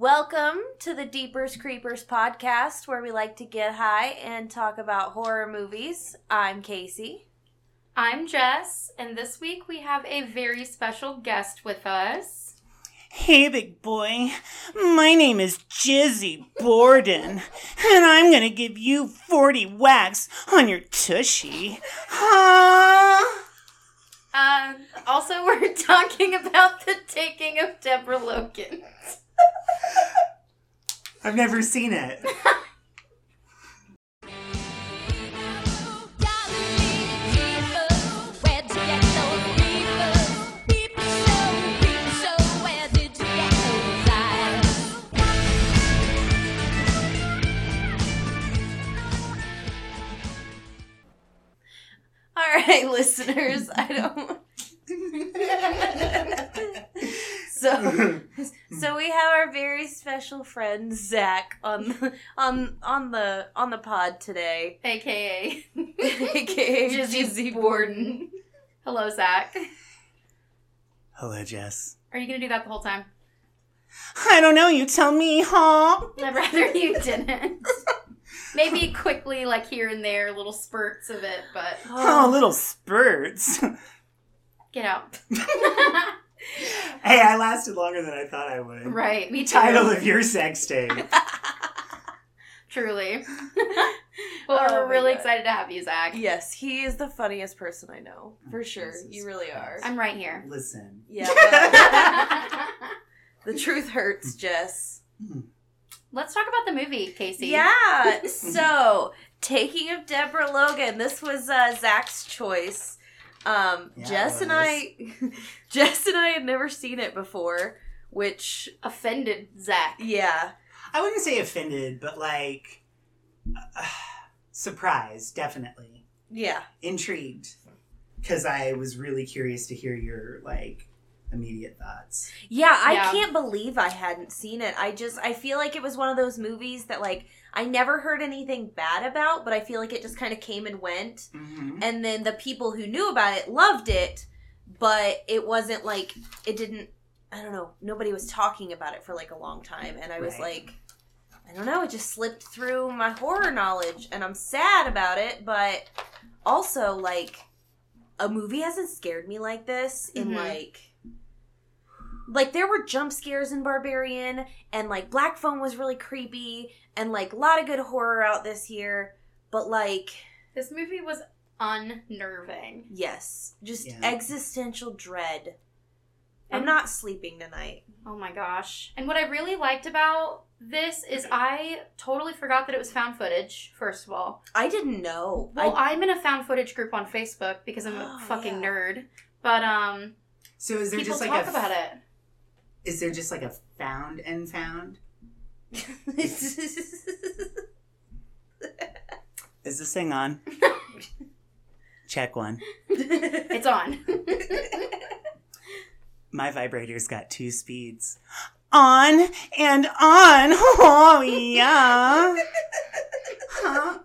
Welcome to the Deepers Creepers podcast, where we like to get high and talk about horror movies. I'm Casey. I'm Jess, and this week we have a very special guest with us. Hey, big boy. My name is Jizzy Borden, and I'm gonna give you 40 whacks on your tushy. Huh? Um, also, we're talking about the taking of Deborah Logan. I've never seen it. All right, listeners. I don't. so, so we have our very special friend Zak on the, on on the on the pod today, AKA aka Jizzy Jizzy Borden. Hello, Zak. Hello, Jess. Are you gonna do that the whole time? I don't know, you tell me, huh? I'd rather you didn't. Maybe quickly, like here and there, little spurts of it, but Oh, little spurts. get out. Hey, I lasted longer than I thought I would. right, me too. Title of your sex tape. Truly. well, Oh we're really God. excited to have you, Zak. Yes, he is the funniest person I know for sure. Jesus You really are. I'm right here. Listen. Yeah, the truth hurts, Jess. Let's talk about the movie, Casey. Yeah. So, taking of Deborah Logan. This was uh, Zak's choice. Um, Yeah, Jess and I, Jess and I had never seen it before. Which, Offended Zak. yeah, I wouldn't say offended, but like uh, surprised, definitely. yeah, Intrigued. Because I was really curious to hear your like immediate thoughts. yeah. I Yeah. can't believe I hadn't seen it. I just, I feel like it was one of those movies that like I never heard anything bad about, but I feel like it just kind of came and went. Mm-hmm. and then the people who knew about it loved it but it wasn't like it didn't i don't know nobody was talking about it for like a long time and i was Right. like i don't know it just slipped through my horror knowledge and i'm sad about it but also like a movie hasn't scared me like this in Mhm. like like there were jump scares in barbarian and like black phone was really creepy and like a lot of good horror out this year but like This movie was unnerving. Yes, just Yeah. existential dread. I'm And- not sleeping tonight. Oh my gosh. And what I really liked about this is I totally forgot that it was found footage, first of all. I didn't know. Well, I, I, am in a found footage group on Facebook because I'm a Oh, fucking yeah. nerd. But um So is there people just like talk a about it. Is there just like a found and found? Is this thing on? Check one. It's on. My vibrator's got two speeds. On and on. Oh, yeah. Huh?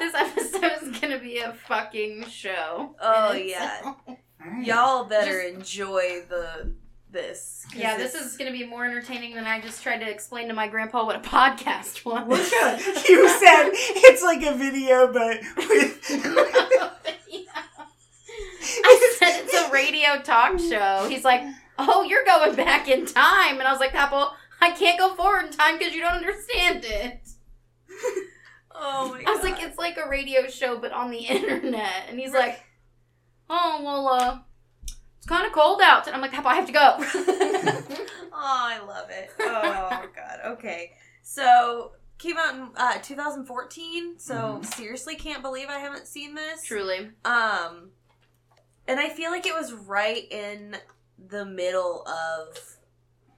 this episode is gonna be a fucking show. Oh, yeah. Itself. All right. Y'all better enjoy the this. Yeah, this is going to be more entertaining than I just tried to explain to my grandpa what a podcast was. You said it's like a video, but with I said it's a radio talk show. He's like, "Oh, you're going back in time," and I was like, "Apple, I can't go forward in time because you don't understand it." Oh my god. I was like, "It's like a radio show, but on the internet," and he's like, "Oh, well, uh, it's kind of cold out," and I'm like, "Apple, I have to go." oh, I love it. Oh god. Okay, so came out in uh, 2014. So Mhm. seriously, can't believe I haven't seen this. Truly, Um, and I feel like it was right in the middle of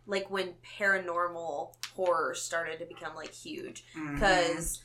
like when paranormal horror started to become like huge Mhm. because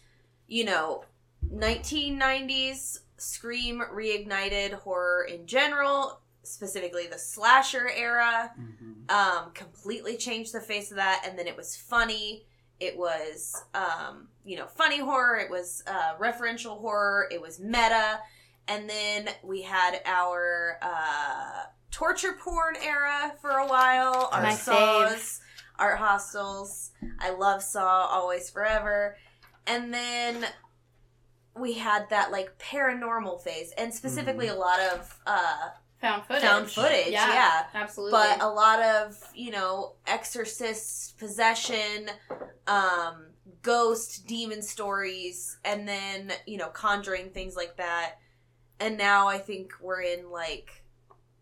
you know 1990s scream reignited horror in general specifically the slasher era Mhm. um, completely changed the face of that. And then it was funny. It was, um, you know, funny horror. It was uh, referential horror. It was meta. And then we had our uh, torture porn era for a while. Our My saws, art hostels. I love Saw, always forever. And then we had that like paranormal phase, and specifically a lot of uh, Found footage. found footage. Yeah, yeah. absolutely. but a lot of you know exorcist possession um ghost demon stories and then you know conjuring things like that and now i think we're in like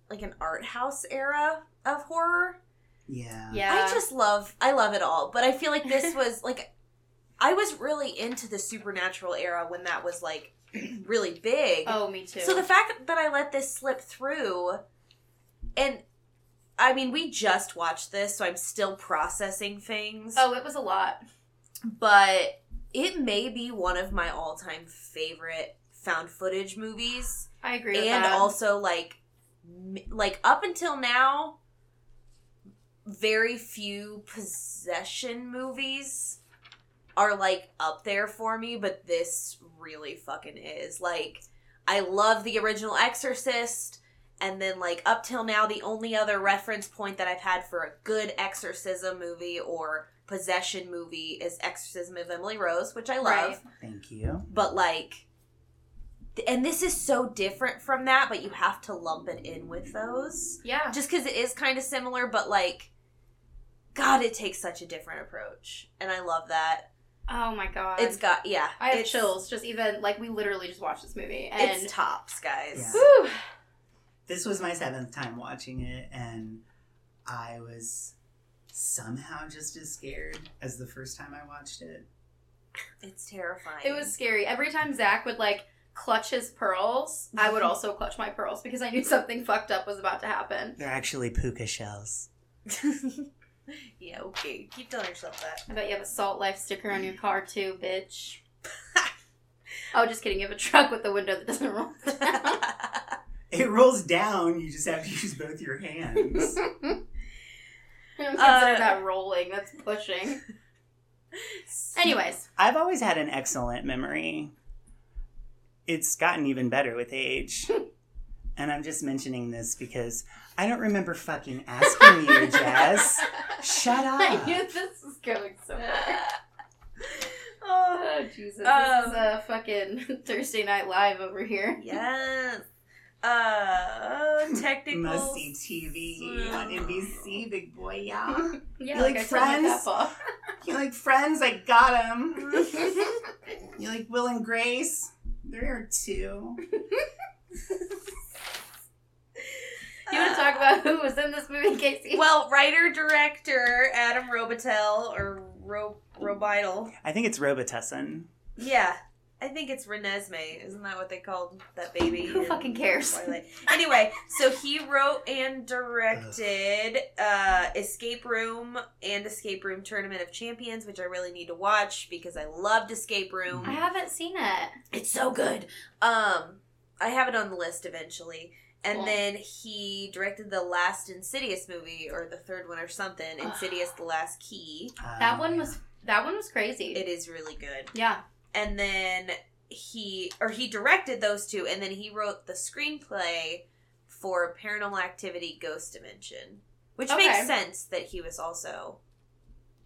like an art house era of horror Yeah. yeah. i just love i love it all but i feel like this was like i was really into the supernatural era when that was like really big Oh, me too. so the fact that I let this slip through, and I mean, we just watched this, so I'm still processing things. oh, it was a lot. But it may be one of my all time favorite found footage movies. I agree with And also, like, like up until now, very few possession movies are like up there for me, but this really fucking is. Like, I love the original Exorcist, and then like up till now, the only other reference point that I've had for a good exorcism movie or possession movie is Exorcism of Emily Rose, which I love Right. Thank you. but like and this is so different from that but you have to lump it in with those yeah. just because it is kind of similar but like god it takes such a different approach and i love that Oh my god. it's got yeah I have chills. Just even like we literally just watched this movie and it's tops guys Yeah. Whew. This was my seventh time watching it, and I was somehow just as scared as the first time I watched it. it's terrifying it was scary. Every time Zak would like clutch his pearls, I would also clutch my pearls because I knew something fucked up was about to happen. They're actually puka shells. yeah okay keep telling yourself that I bet you have a Salt Life sticker on your car too, bitch. oh, just kidding. You have a truck with a window that doesn't roll down. It rolls down. You just have to use both your hands. I don't consider Uh, that rolling. That's pushing. Anyways, I've always had an excellent memory. It's gotten even better with age. and I'm just mentioning this because I don't remember fucking asking you, Jazz. Shut up. I up. knew this was going somewhere. oh Oh Jesus! Um, this is a fucking Thursday Night Live over here. yes uh technical Must see TV on NBC, big boy, yeah. Yeah, You like, like I told my Friends? You like Friends? I got him. You like Will and Grace? They're here too. You want to talk about who was in this movie, Casey? Well, writer director Adam Robitel or Ro- Robitel. I think it's Robitussin. Yeah, I think it's Renesmee. Isn't that what they called that baby? Who fucking cares? Twilight? Anyway, so he wrote and directed uh, Escape Room and Escape Room Tournament of Champions, which I really need to watch because I loved Escape Room. I haven't seen it. It's so good. Um, I have it on the list eventually. And Cool. then he directed the last Insidious movie, or the third one, or something. Insidious: The Last Key. That Um, one was that one was crazy. It is really good. yeah. And then he, or he directed those two, and then he wrote the screenplay for Paranormal Activity: Ghost Dimension, which Okay. makes sense that he was also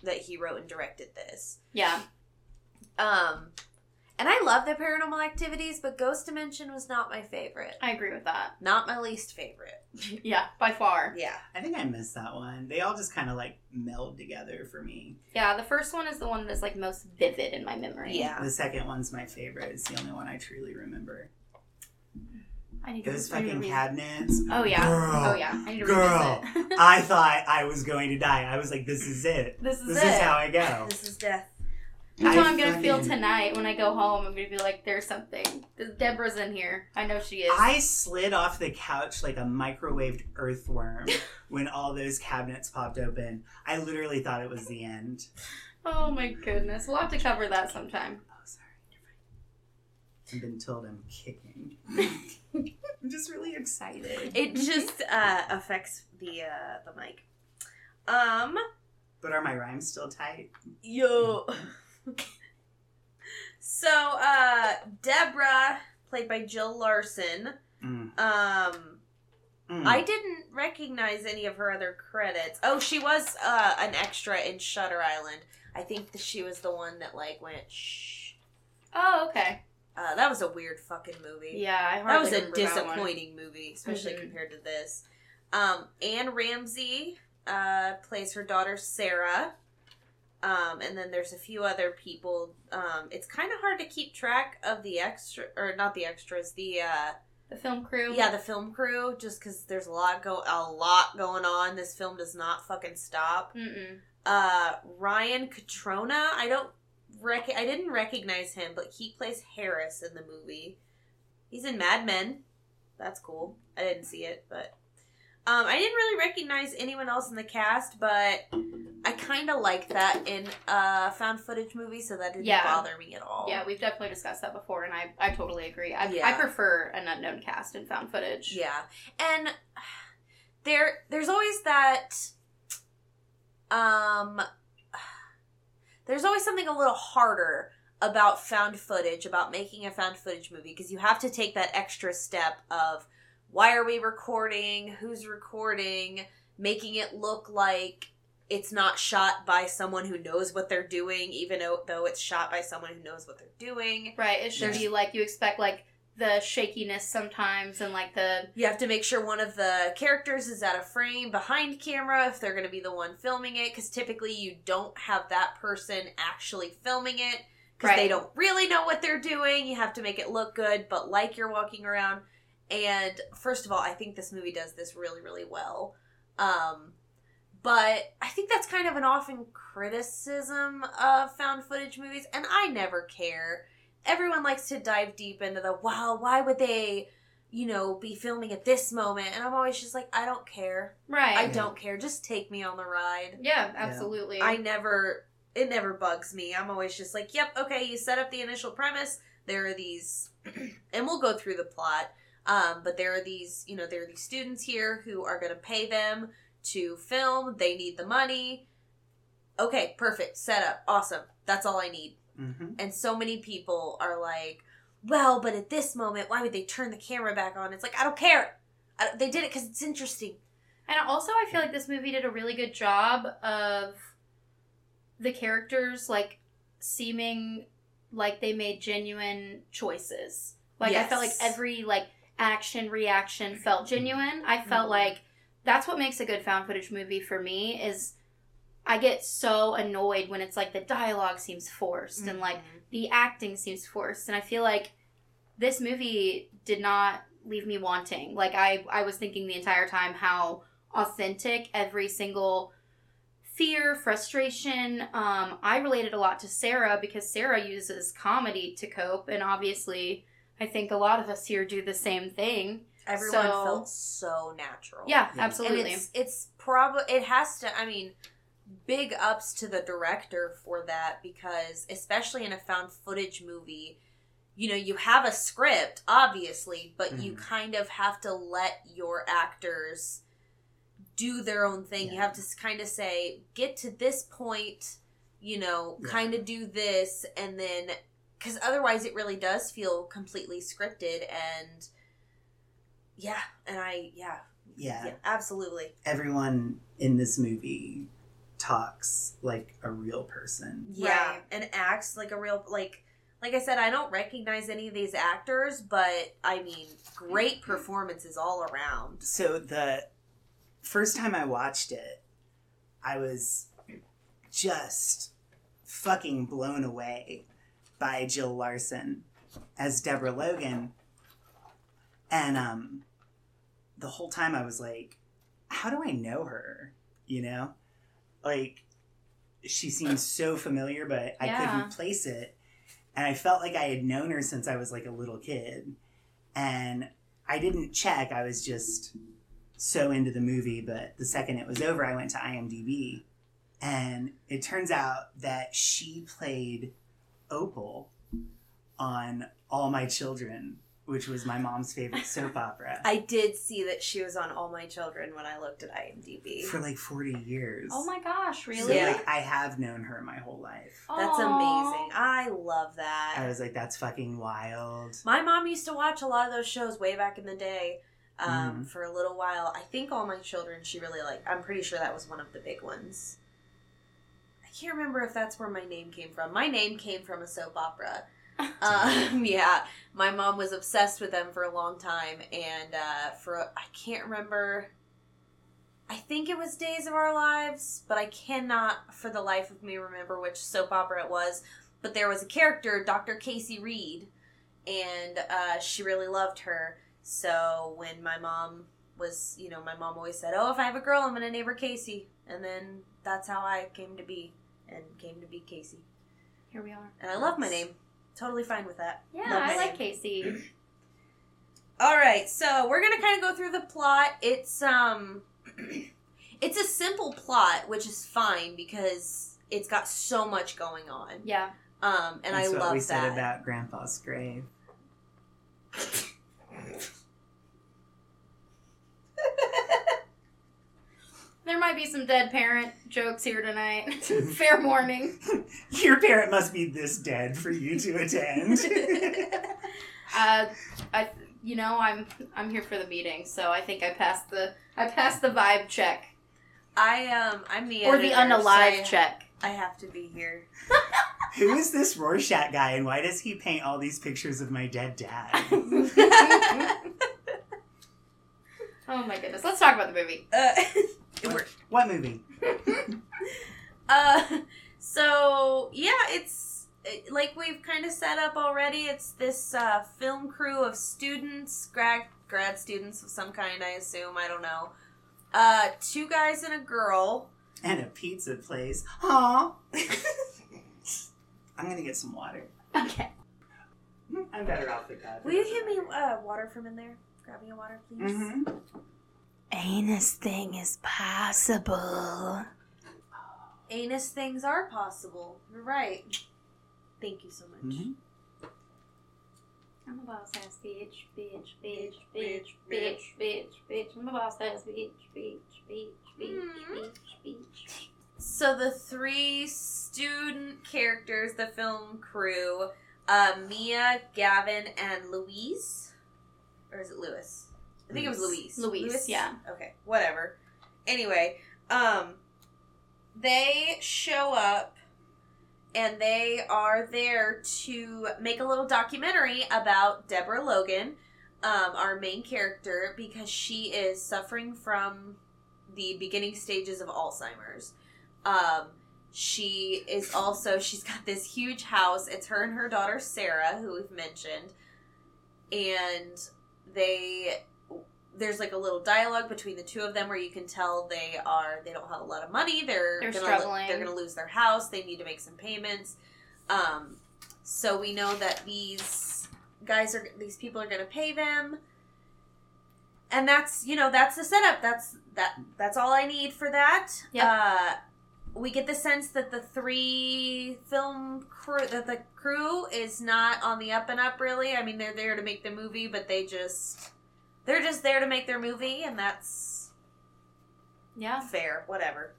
that he wrote and directed this. Yeah. Um, and I love the Paranormal Activities, but Ghost Dimension was not my favorite. I agree with that. Not my least favorite. Yeah, by far. Yeah. I think I missed that one. They all just kind of like meld together for me. Yeah, the first one is the one that's like most vivid in my memory. Yeah. The second one's my favorite. It's the only one I truly remember. I need Those to fucking read- cabinets. Oh yeah. Girl, oh yeah. I need to girl. I thought I was going to die. I was like, this is it. this is This it. is how I go. This is death. That's how I'm gonna feel tonight when I go home. I'm gonna be like, "There's something. Deborah's in here. I know she is." I slid off the couch like a microwaved earthworm when all those cabinets popped open. I literally thought it was the end. oh my goodness, we'll have to cover that sometime. Oh, sorry. I've been told I'm kicking. I'm just really excited. It just uh, affects the uh, the mic. Um. But are my rhymes still tight? Yo. so, uh, Deborah, played by Jill Larson, Mm. um, Mm. I didn't recognize any of her other credits. Oh, she was uh, an extra in Shutter Island. I think that she was the one that like went shh. Oh, okay. Uh, that was a weird fucking movie. Yeah, I that was a remember that one. disappointing movie, especially Mhm. compared to this. Um, Anne Ramsay uh, plays her daughter Sarah. Um, and then there's a few other people. Um, it's kind of hard to keep track of the extra, or not the extras, the uh, The film crew. yeah, the film crew. Just because there's a lot go a lot going on. This film does not fucking stop. Mm-mm. Uh, Ryan Cutrona. I don't rec- I didn't recognize him, but he plays Harris in the movie. He's in Mad Men. That's cool. I didn't see it, but um, I didn't really recognize anyone else in the cast, but I kind of like that in a found footage movie, so that didn't Yeah. bother me at all. Yeah, we've definitely discussed that before, and I, I totally agree. I, Yeah. I prefer an unknown cast in found footage. Yeah. And there there's always that um there's always something a little harder about found footage, about making a found footage movie because you have to take that extra step of why are we recording, who's recording, making it look like it's not shot by someone who knows what they're doing even though, it's shot by someone who knows what they're doing. Right. It should There's- be like you expect like the shakiness sometimes and like the You have to make sure one of the characters is at a frame behind camera if they're going to be the one filming it, because typically you don't have that person actually filming it because they don't really know what they're doing. You have to make it look good, but like you're walking around. And first of all, I think this movie does this really, really well. Um, but I think that's kind of an often criticism of found footage movies, and I never care. Everyone likes to dive deep into the wow, why would they, you know, be filming at this moment? And I'm always just like, I don't care. right. I don't care. Just take me on the ride. yeah, absolutely. I never, it never bugs me. I'm always just like, yep, okay, you set up the initial premise. There are these, and we'll go through the plot. Um, but there are these, you know, there are these students here who are going to pay them to film. They need the money. Okay, perfect. Set up. Awesome. That's all I need. hmm And so many people are like, well, but at this moment, why would they turn the camera back on? It's like, I don't care. I, they did it because it's interesting. And also, I feel like this movie did a really good job of the characters like seeming like they made genuine choices. Like I felt like every like action reaction felt genuine. I felt Mhm. like that's what makes a good found footage movie for me is I get so annoyed when it's like the dialogue seems forced and like Mhm. the acting seems forced and i feel like this movie did not leave me wanting like i i was thinking the entire time how authentic every single fear frustration um i related a lot to sarah because sarah uses comedy to cope and obviously i think a lot of us here do the same thing everyone So- felt so natural. yeah, Yeah. absolutely and it's it's probably it has to. I mean, big ups to the director for that because especially in a found footage movie, you know, you have a script obviously, but you Mhm. kind of have to let your actors do their own thing. You have to kind of say, get to this point, you know, Yeah. kind of do this, and then because otherwise it really does feel completely scripted and yeah and i yeah Yeah. yeah absolutely Everyone in this movie talks like a real person. yeah Right. and acts like a real like like i said i don't recognize any of these actors but i mean great mm-hmm. performances all around So the first time I watched it, I was just fucking blown away by Jill Larson as Deborah Logan. And um the whole time I was like, how do I know her? You know? Like she seems so familiar, but I Yeah. couldn't place it. And I felt like I had known her since I was like a little kid. And I didn't check. I was just so into the movie. But the second it was over, I went to IMDb. And it turns out that she played Opal on All My Children, which was my mom's favorite soap opera, i did see that she was on all my children when i looked at imdb for like 40 years. oh my gosh So, really Yeah. like, I have known her my whole life. that's Aw. amazing i love that I was like, that's fucking wild. My mom used to watch a lot of those shows way back in the day. um, for a little while. I think All My Children she really liked. I'm pretty sure that was one of the big ones. I can't remember if that's where my name came from. My name came from a soap opera. Um, yeah, my mom was obsessed with them for a long time, and uh, for I can't remember. I think it was Days of Our Lives, but I cannot for the life of me remember which soap opera it was. But there was a character, Dr. Casey Reed, and uh, she really loved her. So when my mom was, you know, my mom always said, "Oh, if I have a girl, I'm gonna name her Casey," and then that's how I came to be, and came to be Casey. Here we are. And I love my name. Totally fine with that. Yeah, Love I like name. Casey. All right, so we're gonna kind of go through the plot. It's um, it's a simple plot, which is fine because it's got so much going on. Yeah. Um, and That's I what love we said that. about Grandpa's grave. There might be some dead parent jokes here tonight. Fair warning. Your parent must be this dead for you to attend. Uh, I, you know, I'm I'm here for the meeting, so I think I passed the I passed the vibe check I um, I'm the or the editor, so unalive I- check. I have to be here. Who is this Rorschach guy, and why does he paint all these pictures of my dead dad? Oh my goodness. Let's talk about the movie. Uh, it worked. what movie? Uh, so yeah, it's it- like we've kind of set up already. It's this uh, film crew of students, grad grad students of some kind, I assume. I don't know. Uh, two guys and a girl. And a pizza place. Aw. I'm gonna get some water. Okay. I'm better off the cup. Will you give me uh, water from in there? Grab me a water, please. hmm Anus thing is possible. Anus things are possible. You're right. Thank you so much. hmm I'm a boss ass bitch, bitch, bitch, bitch, bitch, bitch, bitch. I'm a boss ass bitch, bitch, bitch, bitch, bitch, bitch. So the three student characters, the film crew, uh, Mia, Gavin, and Louise, or is it Lewis? I think it was Louise. Louise, yeah. Okay, whatever. Anyway, um, they show up, and they are there to make a little documentary about Deborah Logan, um, our main character, because she is suffering from the beginning stages of Alzheimer's. Um, she is also she's got this huge house. It's her and her daughter Sarah, who we've mentioned, and they there's like a little dialogue between the two of them where you can tell they are they don't have a lot of money. They're They're gonna struggling. they're gonna lose their house. They need to make some payments. Um, so we know that these guys are these people are gonna pay them. And that's you know that's the setup. That's that that's all I need for that. Yep. Uh, we get the sense that the three film crew that the crew is not on the up and up really. I mean they're there to make the movie, but they just they're just there to make their movie and that's Yeah. fair, whatever.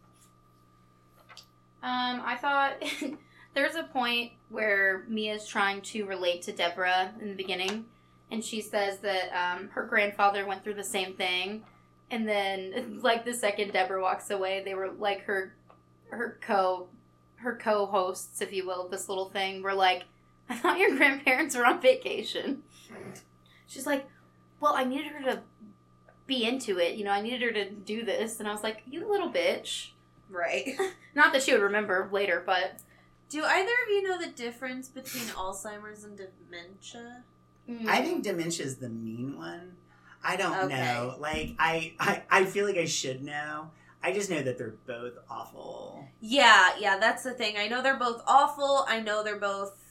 Um, I thought there's a point where Mia's trying to relate to Deborah in the beginning, and she says that um, her grandfather went through the same thing, and then like the second Deborah walks away, they were like her her co her co-hosts, if you will, of this little thing were like, I thought your grandparents were on vacation. She's like, well, I needed her to be into it, you know, I needed her to do this, and I was like, you little bitch. Right. Not that she would remember later, but Do either of you know the difference between Alzheimer's and dementia? mm, I think dementia's the mean one. I don't Okay. know. Like I, I, I feel like I should know. I just know that they're both awful. Yeah, yeah, that's the thing. I know they're both awful. I know they're both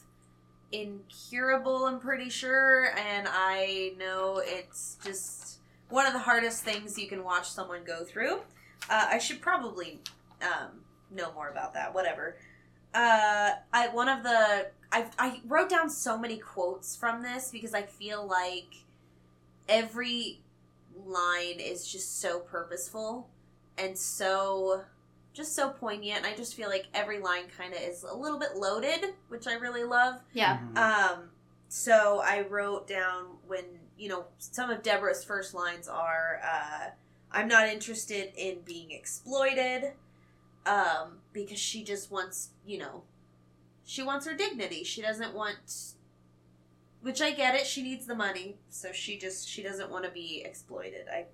incurable, I'm pretty sure. And I know it's just one of the hardest things you can watch someone go through. Uh, I should probably um, know more about that. Whatever. Uh, I one of the I I wrote down so many quotes from this because I feel like every line is just so purposeful and so just so poignant. And I just feel like every line kind of is a little bit loaded, which I really love. yeah. Mhm. Um, so I wrote down when you know some of Deborah's first lines are, uh, "I'm not interested in being exploited," um, because she just wants you know, she wants her dignity. She doesn't want, which I get it. She needs the money, so she just she doesn't want to be exploited. I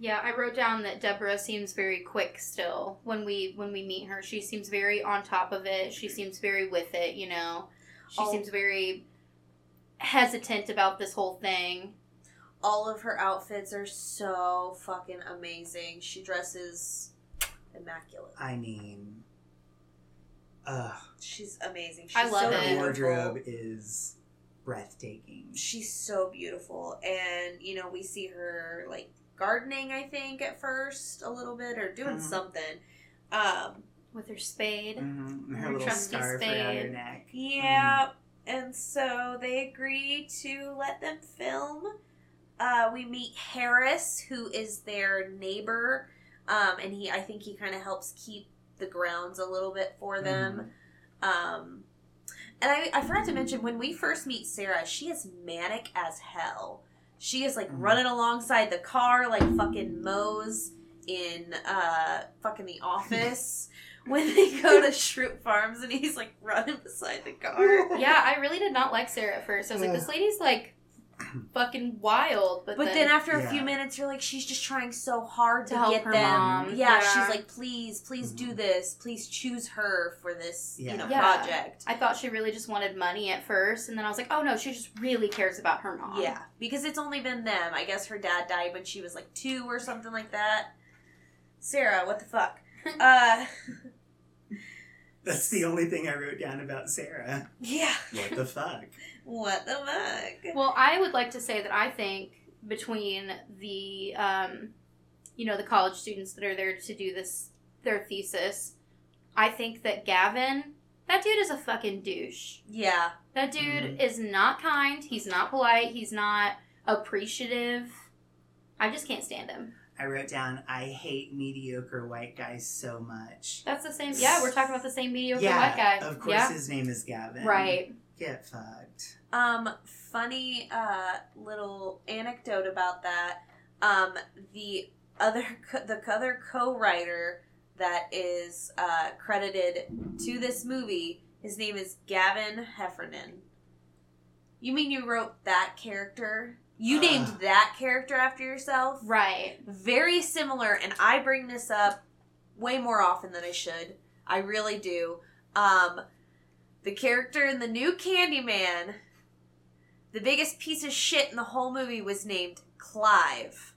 Yeah, I wrote down that Deborah seems very quick still when we when we meet her. She seems very on top of it. She seems very with it, you know. She Oh. seems very hesitant about this whole thing. all of her outfits are so fucking amazing. She dresses immaculate. I mean, uh, She's amazing. She's I love so it. her beautiful. wardrobe is breathtaking. She's so beautiful, and you know we see her like gardening. I think at first a little bit or doing Mhm. something. Um, With her spade. Mm-hmm. Her Her little trusty scarf around her spade. neck. yeah, and so they agree to let them film. Uh, we meet Harris, who is their neighbor, um, and he I think he kind of helps keep the grounds a little bit for them. Um, and I, I forgot to mention when we first meet Sarah, she is manic as hell. She is like Mhm. running alongside the car like fucking Mose in uh fucking the office when they go to Schrute Farms and he's like running beside the car. Yeah, I really did not like Sarah at first. I was like, this lady's like fucking wild. But, But then after a few minutes, you're like, she's just trying so hard to, To help get her them. mom. Yeah, Yeah. she's like, please, please do Mhm. this. Please choose her for this, you know, Yeah. Yeah. project. I thought she really just wanted money at first, and then I was like, oh no, she just really cares about her mom. Yeah, because it's only been them. I guess her dad died when she was like two or something like that. Sarah, what the fuck? uh, That's the only thing I wrote down about Sarah. yeah. What the fuck? What the fuck? Well, I would like to say that I think between the, um, you know, the college students that are there to do this, their thesis, I think that Gavin, that dude is a fucking douche. Yeah, That dude Mhm. is not kind. He's not polite. He's not appreciative. I just can't stand him. I wrote down, I hate mediocre white guys so much. That's the same. Yeah, we're talking about the same mediocre yeah, white guy. of course yeah, his name is Gavin. right. Get fucked. Um, funny uh little anecdote about that. Um, the other co- the other co-writer that is uh, credited to this movie, his name is Gavin Heffernan. You mean you wrote that character? You Uh. named that character after yourself? Right. very similar and i bring this up way more often than i should i really do um the character in the new candyman the biggest piece of shit in the whole movie was named clive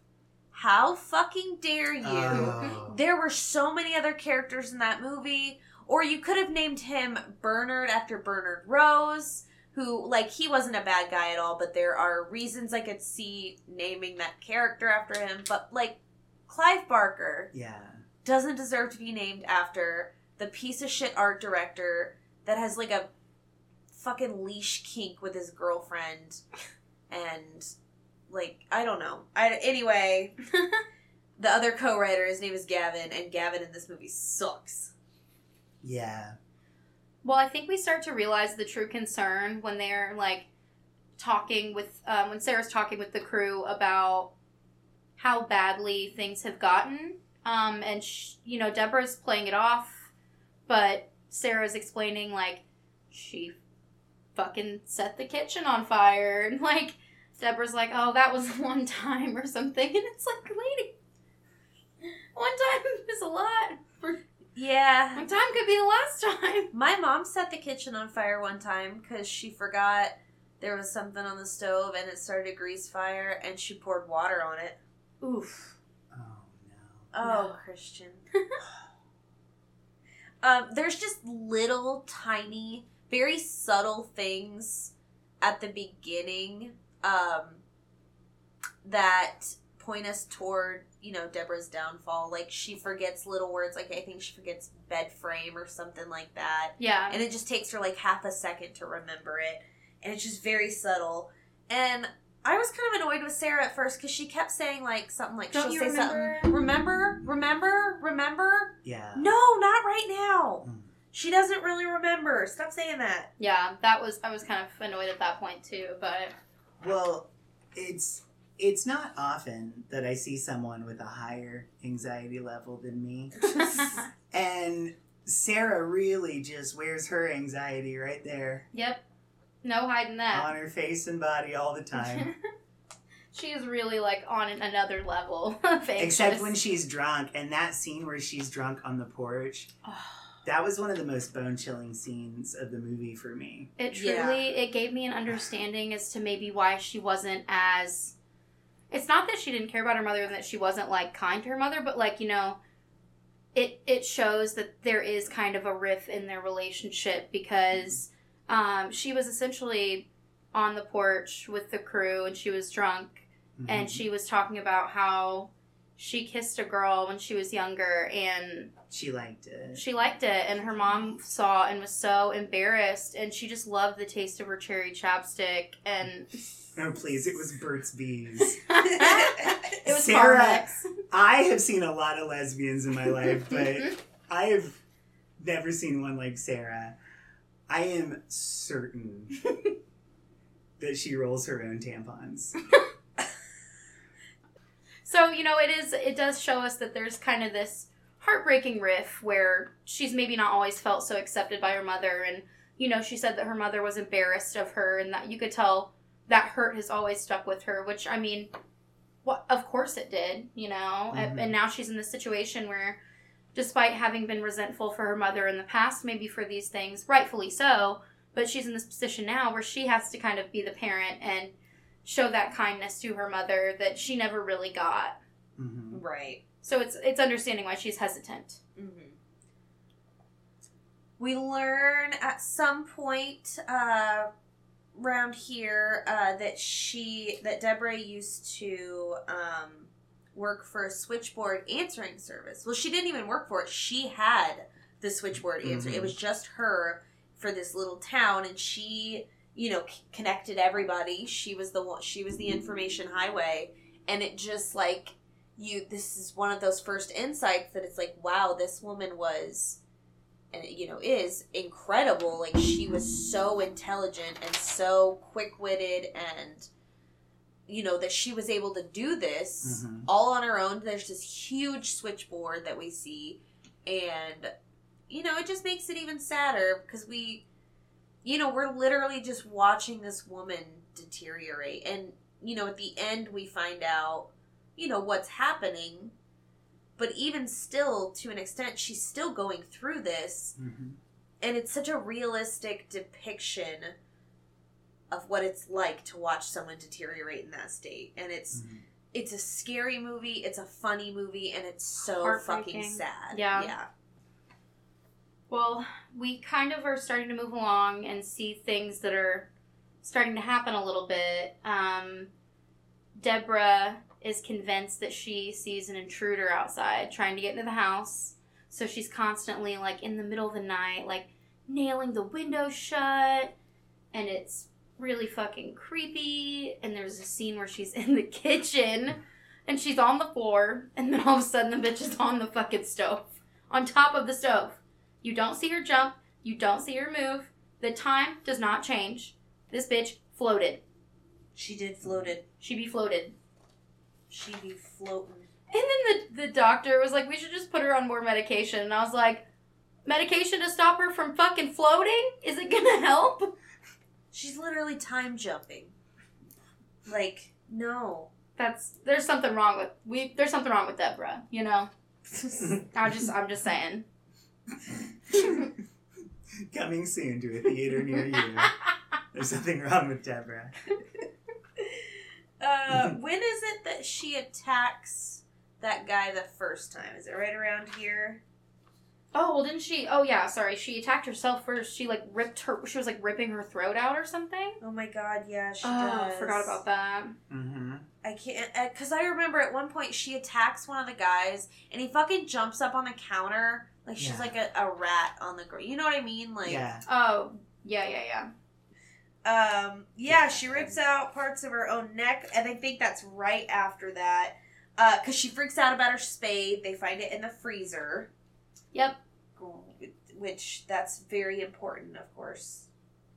how fucking dare you Oh. there were so many other characters in that movie or you could have named him bernard after bernard rose who like he wasn't a bad guy at all but there are reasons i could see naming that character after him but like clive barker yeah. doesn't deserve to be named after the piece of shit art director that has like a fucking leash kink with his girlfriend and like i don't know i anyway the other co-writer his name is gavin and gavin in this movie sucks Yeah. Well, I think we start to realize the true concern when they're like talking with um, when Sarah's talking with the crew about how badly things have gotten. Um, and sh- you know, Deborah's playing it off, but Sarah's explaining like she fucking set the kitchen on fire, and like Deborah's like, "Oh, that was one time or something," and it's like, lady, one time is a lot. yeah One time could be the last time. my mom set the kitchen on fire one time because she forgot there was something on the stove and it started a grease fire and she poured water on it Oof. Oh no. Oh, No. Christian. um, there's just little tiny, very subtle things at the beginning um, that point us toward, you know, Deborah's downfall. Like she forgets little words, like I think she forgets bed frame or something like that. Yeah. And it just takes her like half a second to remember it. And it's just very subtle. And I was kind of annoyed with Sarah at first because she kept saying like something like Don't she'll you say remember? something. Remember, remember, remember. Yeah. No, not right now. Mm. She doesn't really remember. Stop saying that. Yeah, that was I was kind of annoyed at that point too, but Well, it's it's not often that I see someone with a higher anxiety level than me. And Sarah really just wears her anxiety right there yep, no hiding that. on her face and body all the time. she is really like on another level of Except when she's drunk. And that scene where she's drunk on the porch, Oh, that was one of the most bone chilling scenes of the movie for me. it truly Yeah. it gave me an understanding as to maybe why she wasn't as. It's not that she didn't care about her mother and that she wasn't like kind to her mother, but like you know, it it shows that there is kind of a riff in their relationship because um, she was essentially on the porch with the crew and she was drunk and Mhm. she was talking about how she kissed a girl when she was younger and she liked it. she liked it and her mom saw and was so embarrassed and she just loved the taste of her cherry chapstick and Oh, please, it was Burt's Bees. it was Sarah- Carmex. I have seen a lot of lesbians in my life, but I have never seen one like Sarah. I am certain that she rolls her own tampons. So, you know, it is it does show us that there's kind of this heartbreaking riff where she's maybe not always felt so accepted by her mother and you know, she said that her mother was embarrassed of her and that you could tell that hurt has always stuck with her, which I mean, what of course it did, you know. And, Mhm. and now she's in this situation where despite having been resentful for her mother in the past maybe for these things, rightfully so, but she's in this position now where she has to kind of be the parent and show that kindness to her mother that she never really got. hmm right. So it's it's understanding why she's hesitant. Mm-hmm. We learn at some point uh, around here uh, that she that Deborah used to um, work for a switchboard answering service. Well, she didn't even work for it. She had the switchboard answer. Mhm. It was just her for this little town, and she, you know, c- connected everybody. She was the one. She was the information highway, and it just like you. This is one of those first insights that it's like, wow, this woman was and you know is incredible like she was so intelligent and so quick-witted and you know that she was able to do this Mhm. all on her own there's this huge switchboard that we see and you know it just makes it even sadder because we you know we're literally just watching this woman deteriorate. And you know at the end we find out you know what's happening. But even still to an extent she's still going through this. Hmm and it's such a realistic depiction of what it's like to watch someone deteriorate in that state. And it's hmm it's a scary movie it's a funny movie and it's so fucking sad. Yeah. yeah Well, we kind of are starting to move along and see things that are starting to happen a little bit. Um, Deborah is convinced that she sees an intruder outside trying to get into the house. So she's constantly like in the middle of the night, like nailing the window shut. And it's really fucking creepy. And there's a scene where she's in the kitchen and she's on the floor. And then all of a sudden the bitch is on the fucking stove, on top of the stove. You don't see her jump. You don't see her move. The time does not change. This bitch floated. she did floated She be floated. she be floating And then the, the doctor was like, we should just put her on more medication. And I was like, medication to stop her from fucking floating? Is it gonna help? she's literally time jumping like no That's there's something wrong with we there's something wrong with Deborah, you know? I just I'm just saying. Coming soon to a theater near you. There's something wrong with Deborah. uh when is it that she attacks that guy the first time is it right around here Oh well, didn't she? Oh yeah, sorry. She attacked herself first. She like ripped her. She was like ripping her throat out or something. oh my god yeah she Oh, does forgot about that. Mm-hmm. I can't because I remember at one point she attacks one of the guys and he fucking jumps up on the counter like she's Yeah. like a, a rat on the ground. You know what I mean? Like, yeah. Oh yeah, yeah, yeah. um, yeah, she rips out parts of her own neck, and I think that's right after that because she freaks out about her spade. They find it in the freezer. Yep. which that's very important, of course.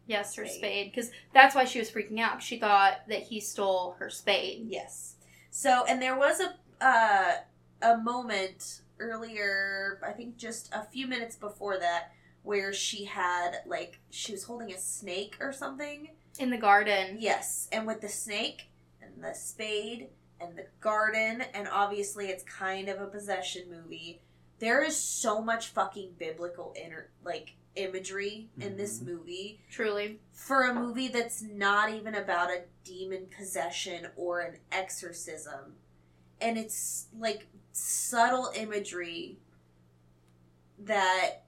Yes, her Spade. spade. Because that's why she was freaking out. She thought that he stole her spade. Yes. So, and there was a uh, a moment earlier, I think just a few minutes before that, where she had like she was holding a snake or something. In the garden. Yes, and with the snake and the spade and the garden, and obviously it's kind of a possession movie. There is so much fucking biblical inner like imagery in this Mhm. movie Truly. for a movie that's not even about a demon possession or an exorcism. And it's like subtle imagery that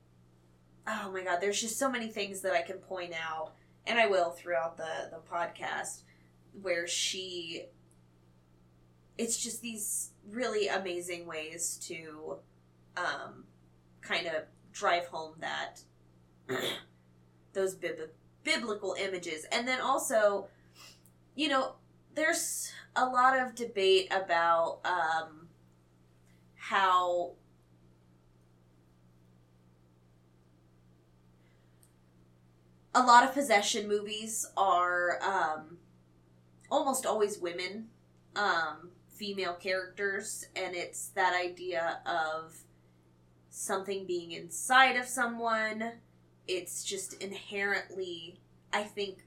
oh my god, there's just so many things that I can point out and I will throughout the the podcast where she it's just these really amazing ways to um kind of drive home that those bib- biblical images. And then also you know there's a lot of debate about um how a lot of possession movies are um almost always women um female characters and it's that idea of something being inside of someone. It's just inherently i think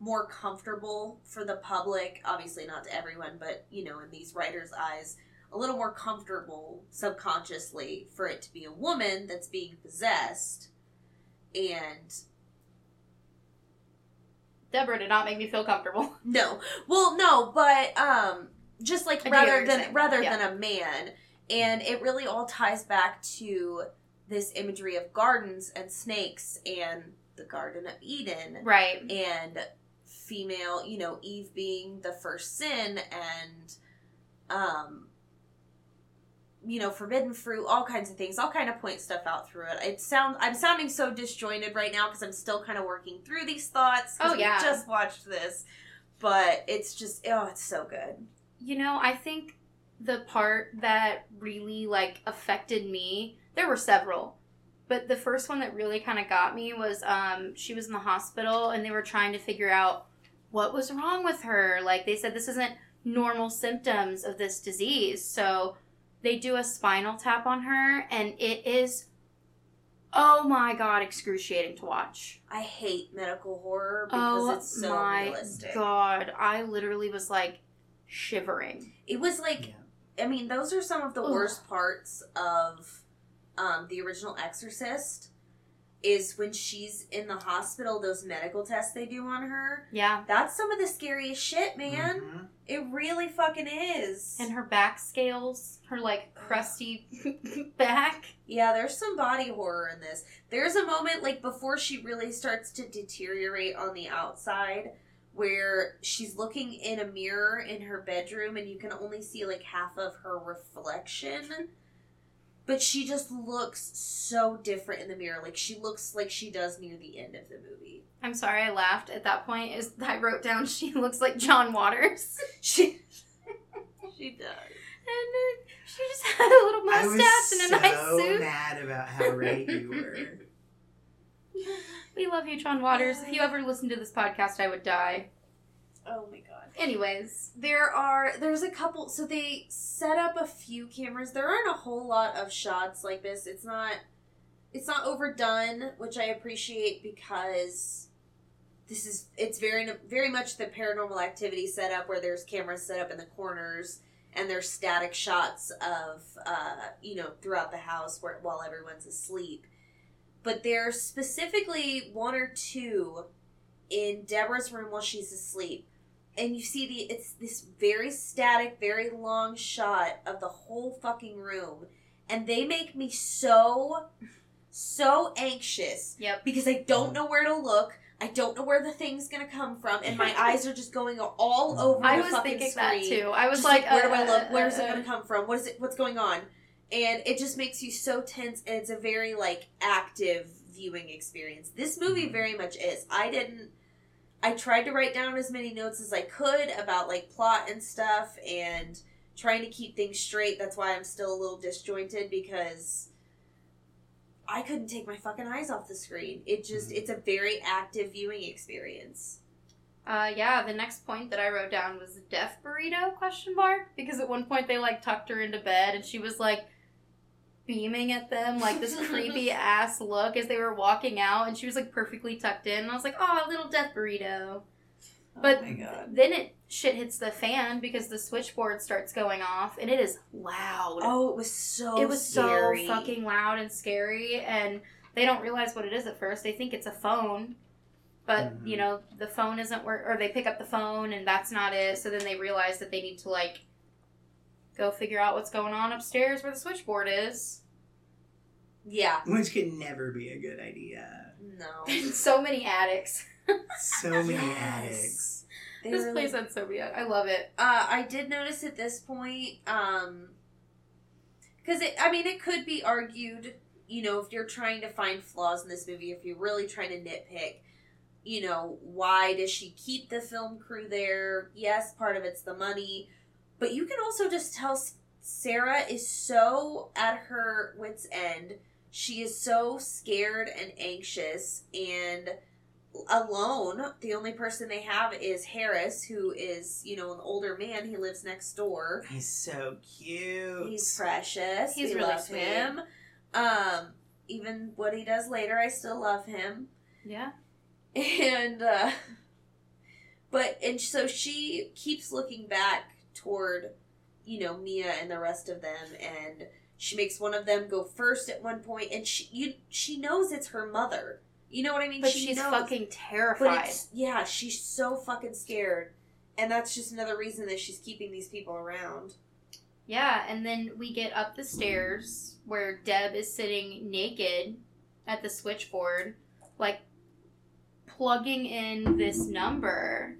more comfortable for the public obviously not to everyone but you know in these writers eyes a little more comfortable subconsciously for it to be a woman that's being possessed and Deborah did not make me feel comfortable. no well no but um just like I do get what rather than rather yeah. than a man and it really all ties back to this imagery of gardens and snakes and the garden of eden Right. and female, you know, Eve being the first sin and um you know, forbidden fruit, all kinds of things. I'll kind of point stuff out through it. It sound I'm sounding so disjointed right now because I'm still kind of working through these thoughts Oh, yeah. just watched this, but it's just oh, it's so good. You know, I think the part that really like affected me, there were several. But the first one that really kind of got me was um she was in the hospital and they were trying to figure out what was wrong with her. Like they said this isn't normal symptoms of this disease. So they do a spinal tap on her and it is oh my god excruciating to watch. I hate medical horror because oh it's so my realistic. god, I literally was like shivering. It was like Yeah. I mean, those are some of the Ugh. worst parts of um, the original Exorcist. Is when she's in the hospital, those medical tests they do on her. Yeah. That's some of the scariest shit, man. Mhm. It really fucking is. And her back scales, her like crusty back. yeah, there's some body horror in this. There's a moment like before she really starts to deteriorate on the outside where she's looking in a mirror in her bedroom and you can only see like half of her reflection. But she just looks so different in the mirror. Like she looks like she does near the end of the movie. I'm sorry, I laughed at that point. Is I wrote down she looks like John Waters, She She does. and uh, she just had a little I mustache was and a so nice suit. So mad about how right you were. We love you, John Waters. If you ever listen to this podcast, I would die. Oh my god. Anyways, There are there's a couple so they set up a few cameras. There aren't a whole lot of shots like this. It's not it's not overdone, which I appreciate because this is it's very very much the paranormal activity setup where there's cameras set up in the corners and there's static shots of uh you know throughout the house where while everyone's asleep. But there's specifically one or two in Deborah's room while she's asleep and you see the it's this very static, very long shot of the whole fucking room, and they make me so so anxious yep. because I don't know where to look. I don't know where the thing's gonna come from, and my eyes are just going all over I the was thinking screen. that too. I was Just like, where do I uh, look? Where's it uh, gonna come from? What is it? What's going on? And it just makes you so tense, and it's a very like active viewing experience. This movie very much is. I didn't. I tried to write down as many notes as I could about like plot and stuff, and trying to keep things straight. That's why I'm still a little disjointed because I couldn't take my fucking eyes off the screen. It just it's a very active viewing experience. Uh, yeah, the next point that I wrote down was death burrito question mark because at one point they like tucked her into bed and she was like beaming at them like this creepy ass look as they were walking out and she was like perfectly tucked in and I was like, oh, a little death burrito. But oh my god. then it shit hits the fan because the switchboard starts going off and it is loud. Oh, it was so it was scary. so fucking loud and scary and they don't realize what it is at first. They think it's a phone. But, Mhm. you know, the phone isn't work or they pick up the phone and that's not it. So then they realize that they need to like go figure out what's going on upstairs where the switchboard is. Yeah. Which can never be a good idea. No. so many addicts. So many Yes. addicts. They this really- place had so many. I love it. Uh, I did notice at this point, um, because it, I mean, it could be argued, you know, if you're trying to find flaws in this movie, if you're really trying to nitpick, you know, why does she keep the film crew there? Yes, part of it's the money, but you can also just tell Sarah is so at her wits' end. She is so scared and anxious and alone. The only person they have is Harris, who is, you know, an older man. He lives next door. He's so cute. He's precious. He's we really love sweet. him. Um, even what he does later, I still love him. Yeah. And uh but and so she keeps looking back toward, you know, Mia and the rest of them and she makes one of them go first at one point and she you she knows it's her mother. You know what I mean? But she she's knows. fucking terrified. yeah, she's so fucking scared. And that's just another reason that she's keeping these people around. Yeah, and then we get up the stairs where Deb is sitting naked at the switchboard, like plugging in this number,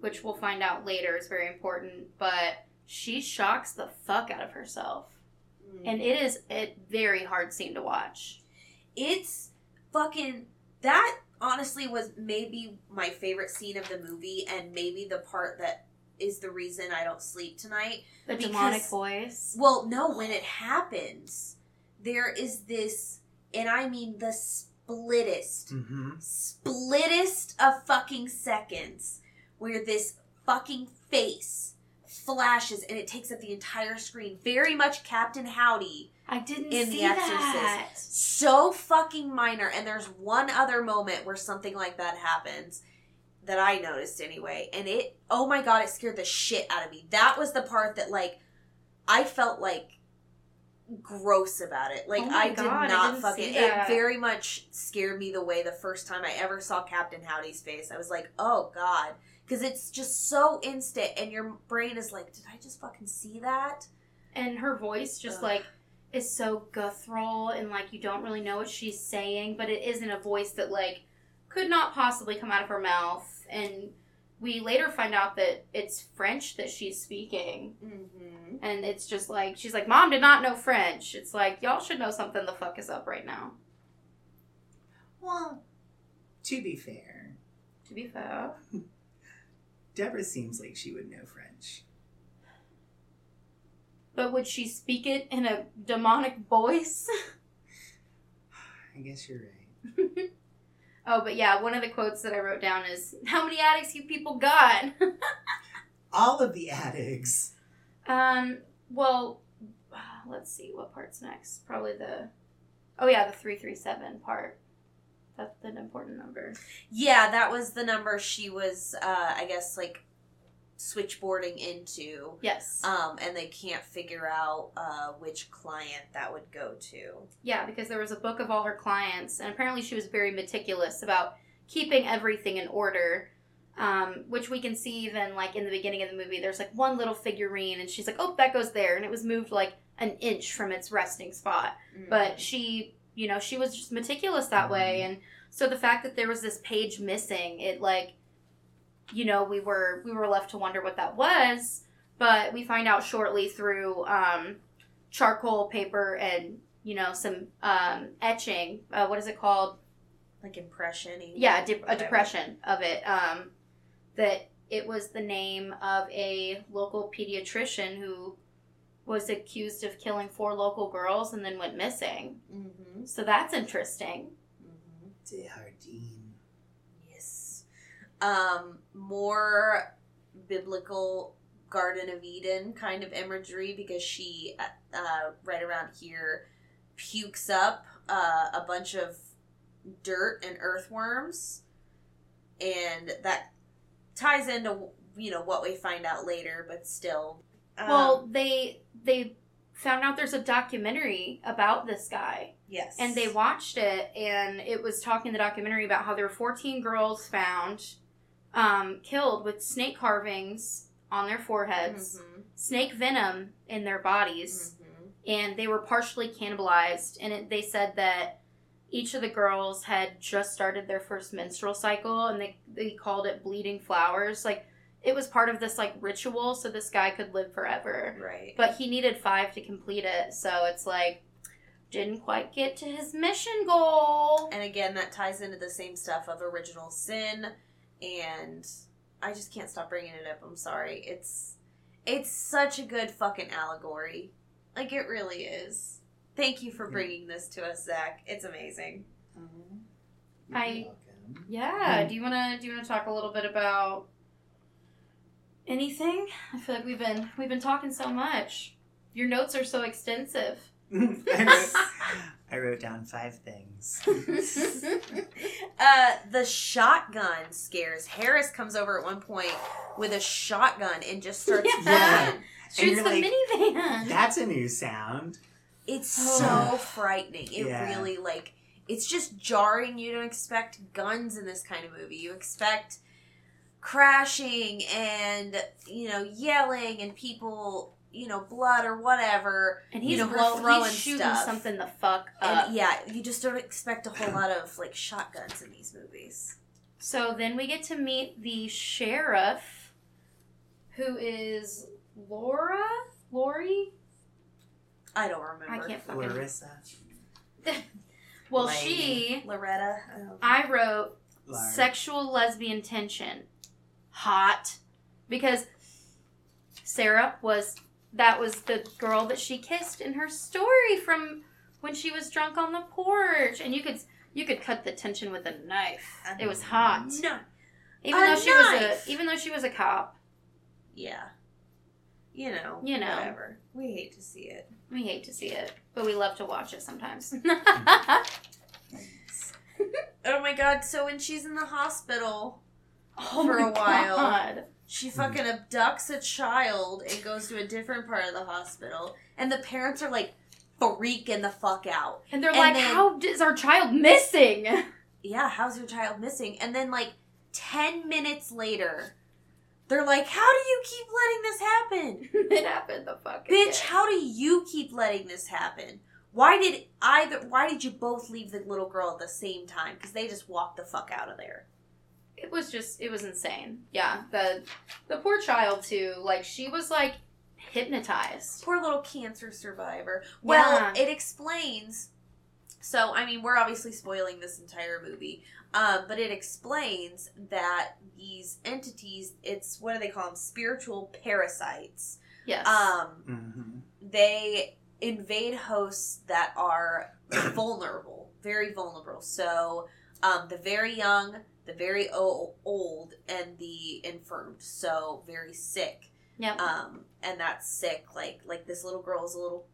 which we'll find out later is very important, but she shocks the fuck out of herself. And it is a very hard scene to watch. it's fucking that honestly was maybe my favorite scene of the movie and maybe the part that is the reason I don't sleep tonight. The Because- demonic voice. Well, no, when it happens, there is this and I mean the splittest Mm-hmm. splittest of fucking seconds where this fucking face flashes and it takes up the entire screen. Very much Captain Howdy. I didn't in see The Exorcist. that. So fucking minor. And there's one other moment where something like that happens that I noticed anyway. And it, oh my god, it scared the shit out of me. That was the part that, like, I felt like gross about it. Like Oh I did God, not fucking. It very much scared me the way the first time I ever saw Captain Howdy's face. I was like, oh god, because it's just so instant, and your brain is like, did I just fucking see that? and her voice just Ugh. like is so guttural and like you don't really know what she's saying but it isn't a voice that like could not possibly come out of her mouth and we later find out that it's french that she's speaking Mm-hmm. and it's just like she's like mom did not know french it's like y'all should know something the fuck is up right now Well, to be fair, to be fair Deborah seems like she would know French. but would she speak it in a demonic voice I guess you're right. oh but yeah one of the quotes that i wrote down is how many addicts you people got All of the addicts. Um, well, let's see what part's next. Probably the Oh yeah, the 337 part. That's an important number. Yeah, that was the number she was, uh, I guess, like switchboarding into. Yes. Um, and they can't figure out uh, which client that would go to. yeah, because there was a book of all her clients and apparently she was very meticulous about keeping everything in order. Um, which we can see even like in the beginning of the movie. There's like one little figurine and she's like, "Oh, that goes there." And it was moved like an inch from its resting spot. but she you know she was just meticulous that way and so the fact that there was this page missing it like you know we were we were left to wonder what that was but we find out shortly through um charcoal paper and you know some um etching uh, what is it called like impression. yeah a, de- a depression of it um that it was the name of a local pediatrician who was accused of killing four local girls and then went missing. Mm-hmm. So that's interesting. Mm-hmm. Dehardine. Yes. Um, more biblical Garden of Eden kind of imagery because she, uh, right around here, pukes up uh, a bunch of dirt and earthworms, and that ties into you know what we find out later, but still. Um, well, they they found out there's a documentary about this guy yes, and they watched it and it was talking the documentary about how there were 14 girls found um, killed with snake carvings on their foreheads, Mhm, snake venom in their bodies, mhm. and they were partially cannibalized. And it, they said that each of the girls had just started their first menstrual cycle, and they they called it bleeding flowers. Like it was part of this like ritual, so this guy could live forever. Right. But he needed five to complete it, so it's like didn't quite get to his mission goal. And again, that ties into the same stuff of original sin, and I just can't stop bringing it up. I'm sorry. It's it's such a good fucking allegory. Like it really is. Thank you for bringing this to us, Zak. It's amazing. Mm-hmm. You're I- welcome. Yeah. Do you wanna do you wanna talk a little bit about anything? I feel like we've been we've been talking so much. Your notes are so extensive. I, wrote, down five things. Uh, the shotgun scares. Harris comes over at one point with a shotgun and just starts Yeah. running. Shoots the like, minivan. That's a new sound. It's Oh. so frightening. It Yeah. really like it's just jarring. You don't expect guns in this kind of movie. You expect crashing and you know yelling and people you know blood or whatever. and you he's know, blow, throwing he's shooting stuff. something the fuck up. And yeah, you just don't expect a whole lot of like shotguns in these movies. So then we get to meet the sheriff, who is Laura. Lori. I don't remember. I can't fucking. Larissa. Well, Lane. she. Loretta. I. I wrote Lar- sexual lesbian tension. Hot. Because Sarah was that was the girl that she kissed in her story from when she was drunk on the porch. And you could you could cut the tension with a knife. It was hot. No. Even A though she was a even though she was a cop. Yeah. You know. You know. Whatever. We hate to see it. We hate to see it, but we love to watch it sometimes. Oh my god, so when she's in the hospital, oh For a while. God. She fucking abducts a child and goes to a different part of the hospital, and the parents are like freaking the fuck out. And they're And like, then- "How is our child missing?" Yeah, how's your child missing? And then like 10 minutes later, they're like, How do you keep letting this happen? it happened the fuck. Bitch, how do you keep letting this happen? Why did either why did you both leave the little girl at the same time? Because they just walked the fuck out of there. It was just, it was insane. Yeah, the the poor child too. Like she was like hypnotized. Poor little cancer survivor. Well, Yeah. it explains. So, I mean, we're obviously spoiling this entire movie, um, but it explains that these entities, it's what do they call them? Spiritual parasites. Yes. Um, Mhm. they invade hosts that are vulnerable, very vulnerable. So, um, the very young, the very old, and the infirmed. So, very sick yep. um, and that's sick. Like like this little girl is a little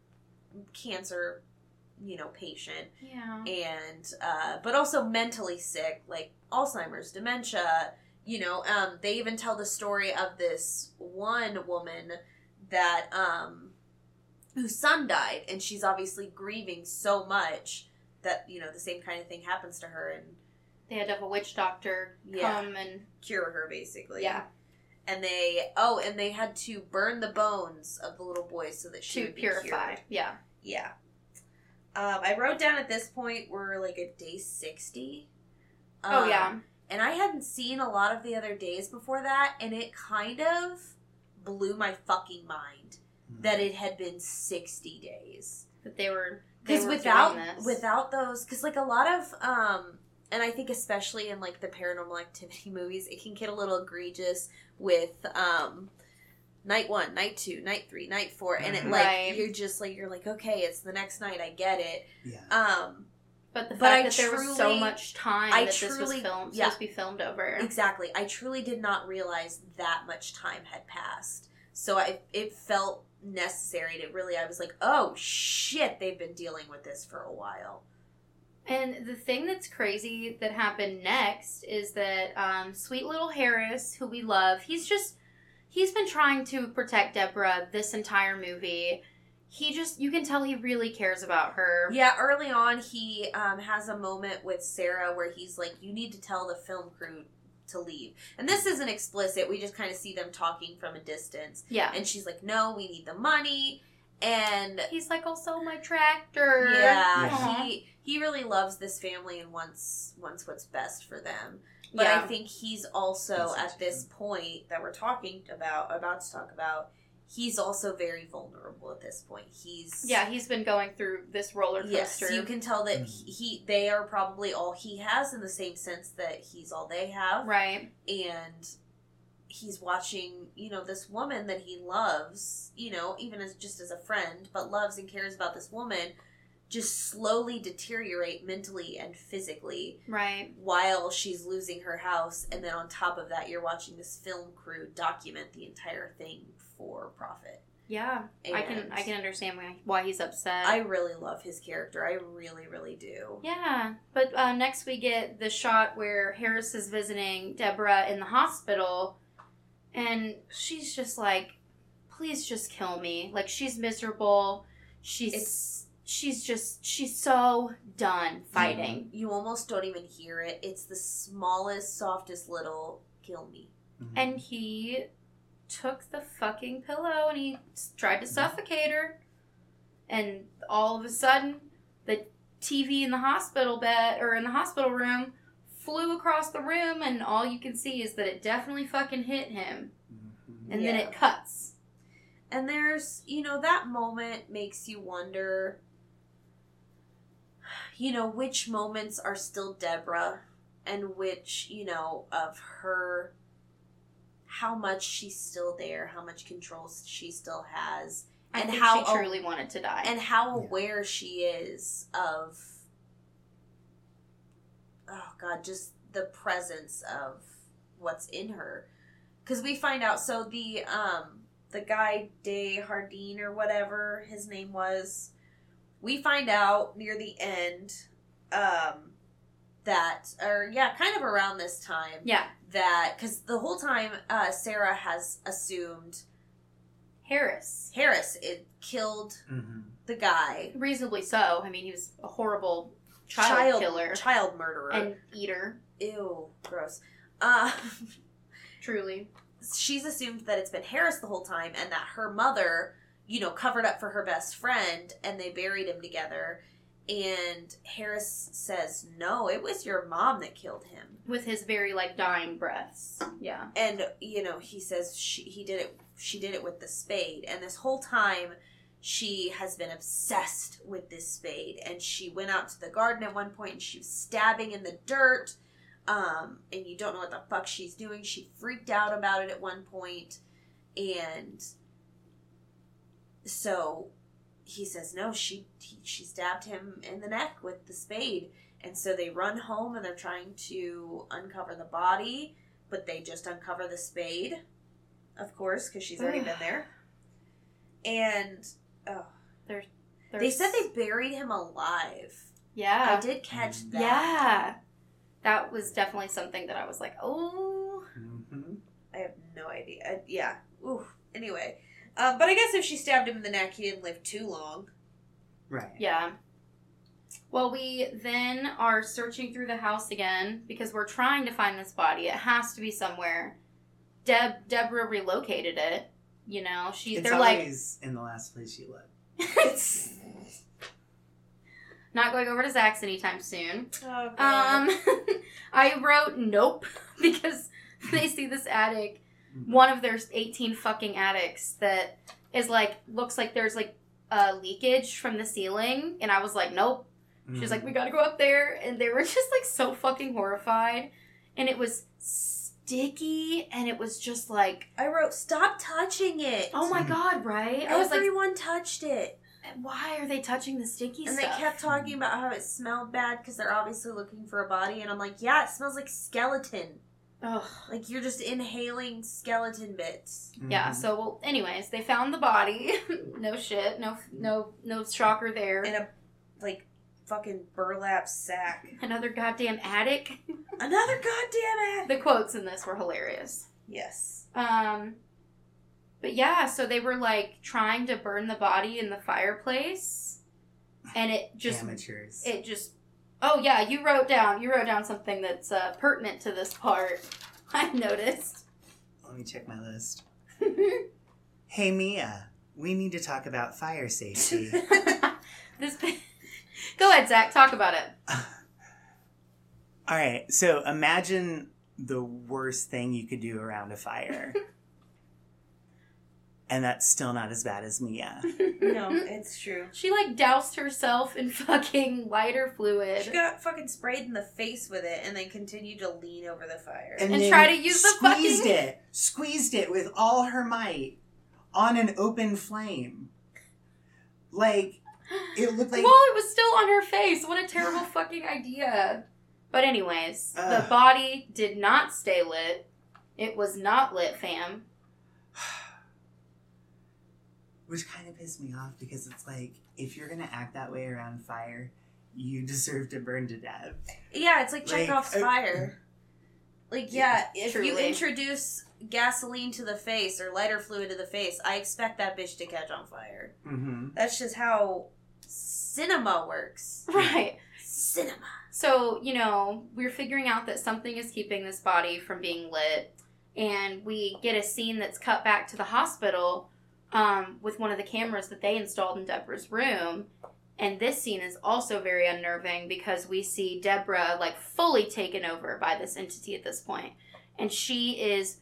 cancer, you know, patient, yeah. and uh, but also mentally sick, like Alzheimer's, dementia. You know, um, they even tell the story of this one woman that um, whose son died, and she's obviously grieving so much that you know the same kind of thing happens to her and They had to have a witch doctor Yeah. come and cure her basically. yeah And they oh, and they had to burn the bones of the little boy so that she to would be purify. cured. Yeah. Yeah. Um, I wrote down at this point we're like at day sixty. oh Um, yeah. And I hadn't seen a lot of the other days before that, and it kind of blew my fucking mind that it had been sixty days. That they were Because without doing this. without those, because like a lot of um, and I think especially in like the paranormal activity movies, it can get a little egregious with um, night one, night two, night three, night four, and it Mhm. like Right. you're just like you're like okay, it's the next night. I get it. Yeah. Um, But the But fact I that there was so much time I that this was truly- filmed, yeah. supposed to be filmed over. exactly. I truly did not realize that much time had passed. So I it felt necessary to really. I was like, oh shit, they've been dealing with this for a while. And the thing that's crazy that happened next is that um, sweet little Harris, who we love, he's just he's been trying to protect Deborah this entire movie. He just you can tell he really cares about her. Yeah, early on, he um, has a moment with Sarah where he's like, "You need to tell the film crew to leave." And this isn't explicit. We just kind of see them talking from a distance. Yeah. And she's like, "No, we need the money." And He's like "I'll sell my tractor. yeah, Aw. he he really loves this family and wants wants what's best for them. But Yeah. I think he's also at this point that we're talking about, about to talk about. He's also very vulnerable at this point. He's Yeah, he's been going through this roller coaster. Yes, you can tell that Mhm. he, he they are probably all he has in the same sense that he's all they have, Right. and he's watching you know this woman that he loves, you know, even as just as a friend, but loves and cares about this woman, just slowly deteriorate mentally and physically Right. while she's losing her house, and then on top of that, you're watching this film crew document the entire thing for profit. Yeah. I can I can understand why, why he's upset. I really love his character. I really, really do. Yeah, but uh, next we get the shot where Harris is visiting Deborah in the hospital, and she's just like, "Please just kill me." Like she's miserable. She's It's she's just she's so done fighting. You almost don't even hear it. It's the smallest, softest little kill me. Mhm. And he took the fucking pillow and he tried to suffocate her, and all of a sudden, the TV in the hospital bed or in the hospital room flew across the room, and all you can see is that it definitely fucking hit him, Mhm. and then it cuts. And there's, you know, that moment makes you wonder, you know, which moments are still Deborah and which, you know, of her, how much she's still there, how much control she still has, I And think how she a- truly wanted to die. and how Yeah. aware she is of oh god just the presence of what's in her because we find out so the um the guy de hardin or whatever his name was we find out near the end um that or yeah kind of around this time yeah, that because the whole time uh sarah has assumed Harris, harris it killed Mhm. the guy reasonably so. I mean, he was a horrible child, killer child murderer. and eater. Ew, gross. Uh, Truly, she's assumed that it's been Harris the whole time, and that her mother, you know, covered up for her best friend, and they buried him together. And Harris says, "No, it was your mom that killed him." with his very like dying breaths. Yeah, And you know, he says she he did it. She did it with the spade, and this whole time. She has been obsessed with this spade, and she went out to the garden at one point, and she was stabbing in the dirt, um, and you don't know what the fuck she's doing. She freaked out about it at one point, and so he says no. She he, she stabbed him in the neck with the spade, and so they run home and they're trying to uncover the body, but they just uncover the spade, of course, because she's already been there. And oh, There's, they said they buried him alive. yeah I did catch that. Yeah. That was definitely something that I was like, oh. Mhm. I have no idea. Uh, yeah. Ooh. Anyway, um, but I guess if she stabbed him in the neck, he didn't live too long. Right. Yeah. Well, we then are searching through the house again because we're trying to find this body. It has to be somewhere. Deb Deborah relocated it. You know, she It's they're like always in the last place you look. It's not going over to Zak's anytime soon. Oh, Um, I wrote nope because they see this attic, Mhm. one of their 18 fucking attics that is like, looks like there's like a leakage from the ceiling. And I was like, nope. She was like, we gotta go up there. And they were just like so fucking horrified. And it was sticky and it was just like, I wrote, "Stop touching it." oh my god, right? I was like, Everyone touched it, why are they touching the sticky stuff? and stuff? they kept talking about how it smelled bad because they're obviously looking for a body. And I'm like, "Yeah, it smells like skeleton. Ugh. Like you're just inhaling skeleton bits." Yeah. Mhm. So, well, anyways, they found the body. no shit. No, no, no shocker there. in a like fucking burlap sack. Another goddamn attic. Another goddamn ad. the quotes in this were hilarious. Yes. Um, but yeah, so they were like trying to burn the body in the fireplace, and it just amateurs. it just. Oh yeah, you wrote down you wrote down something that's uh, pertinent to this part. I've noticed. Let me check my list. Hey Mia, we need to talk about fire safety. this. Go ahead, Zak. Talk about it. All right, so imagine the worst thing you could do around a fire. and that's still not as bad as Mia. no, it's true. She like doused herself in fucking lighter fluid. She got fucking sprayed in the face with it and then continued to lean over the fire. And then try to use the squeezed fucking- it, squeezed it with all her might on an open flame. Like it looked like well, it was still on her face. What a terrible fucking idea. But anyways, the body did not stay lit. It was not lit, fam. which kind of pissed me off because it's like if you're gonna act that way around fire, you deserve to burn to death. yeah, it's like Like, Chekhov's uh, fire. Like, yeah, if you introduce gasoline to the face or lighter fluid to the face, I expect that bitch to catch on fire. Mm-hmm. That's just how cinema works. Right. Cinema. So, you know, we're figuring out that something is keeping this body from being lit. And we get a scene that's cut back to the hospital um, with one of the cameras that they installed in Deborah's room. And this scene is also very unnerving because we see Deborah like fully taken over by this entity at this point. And she is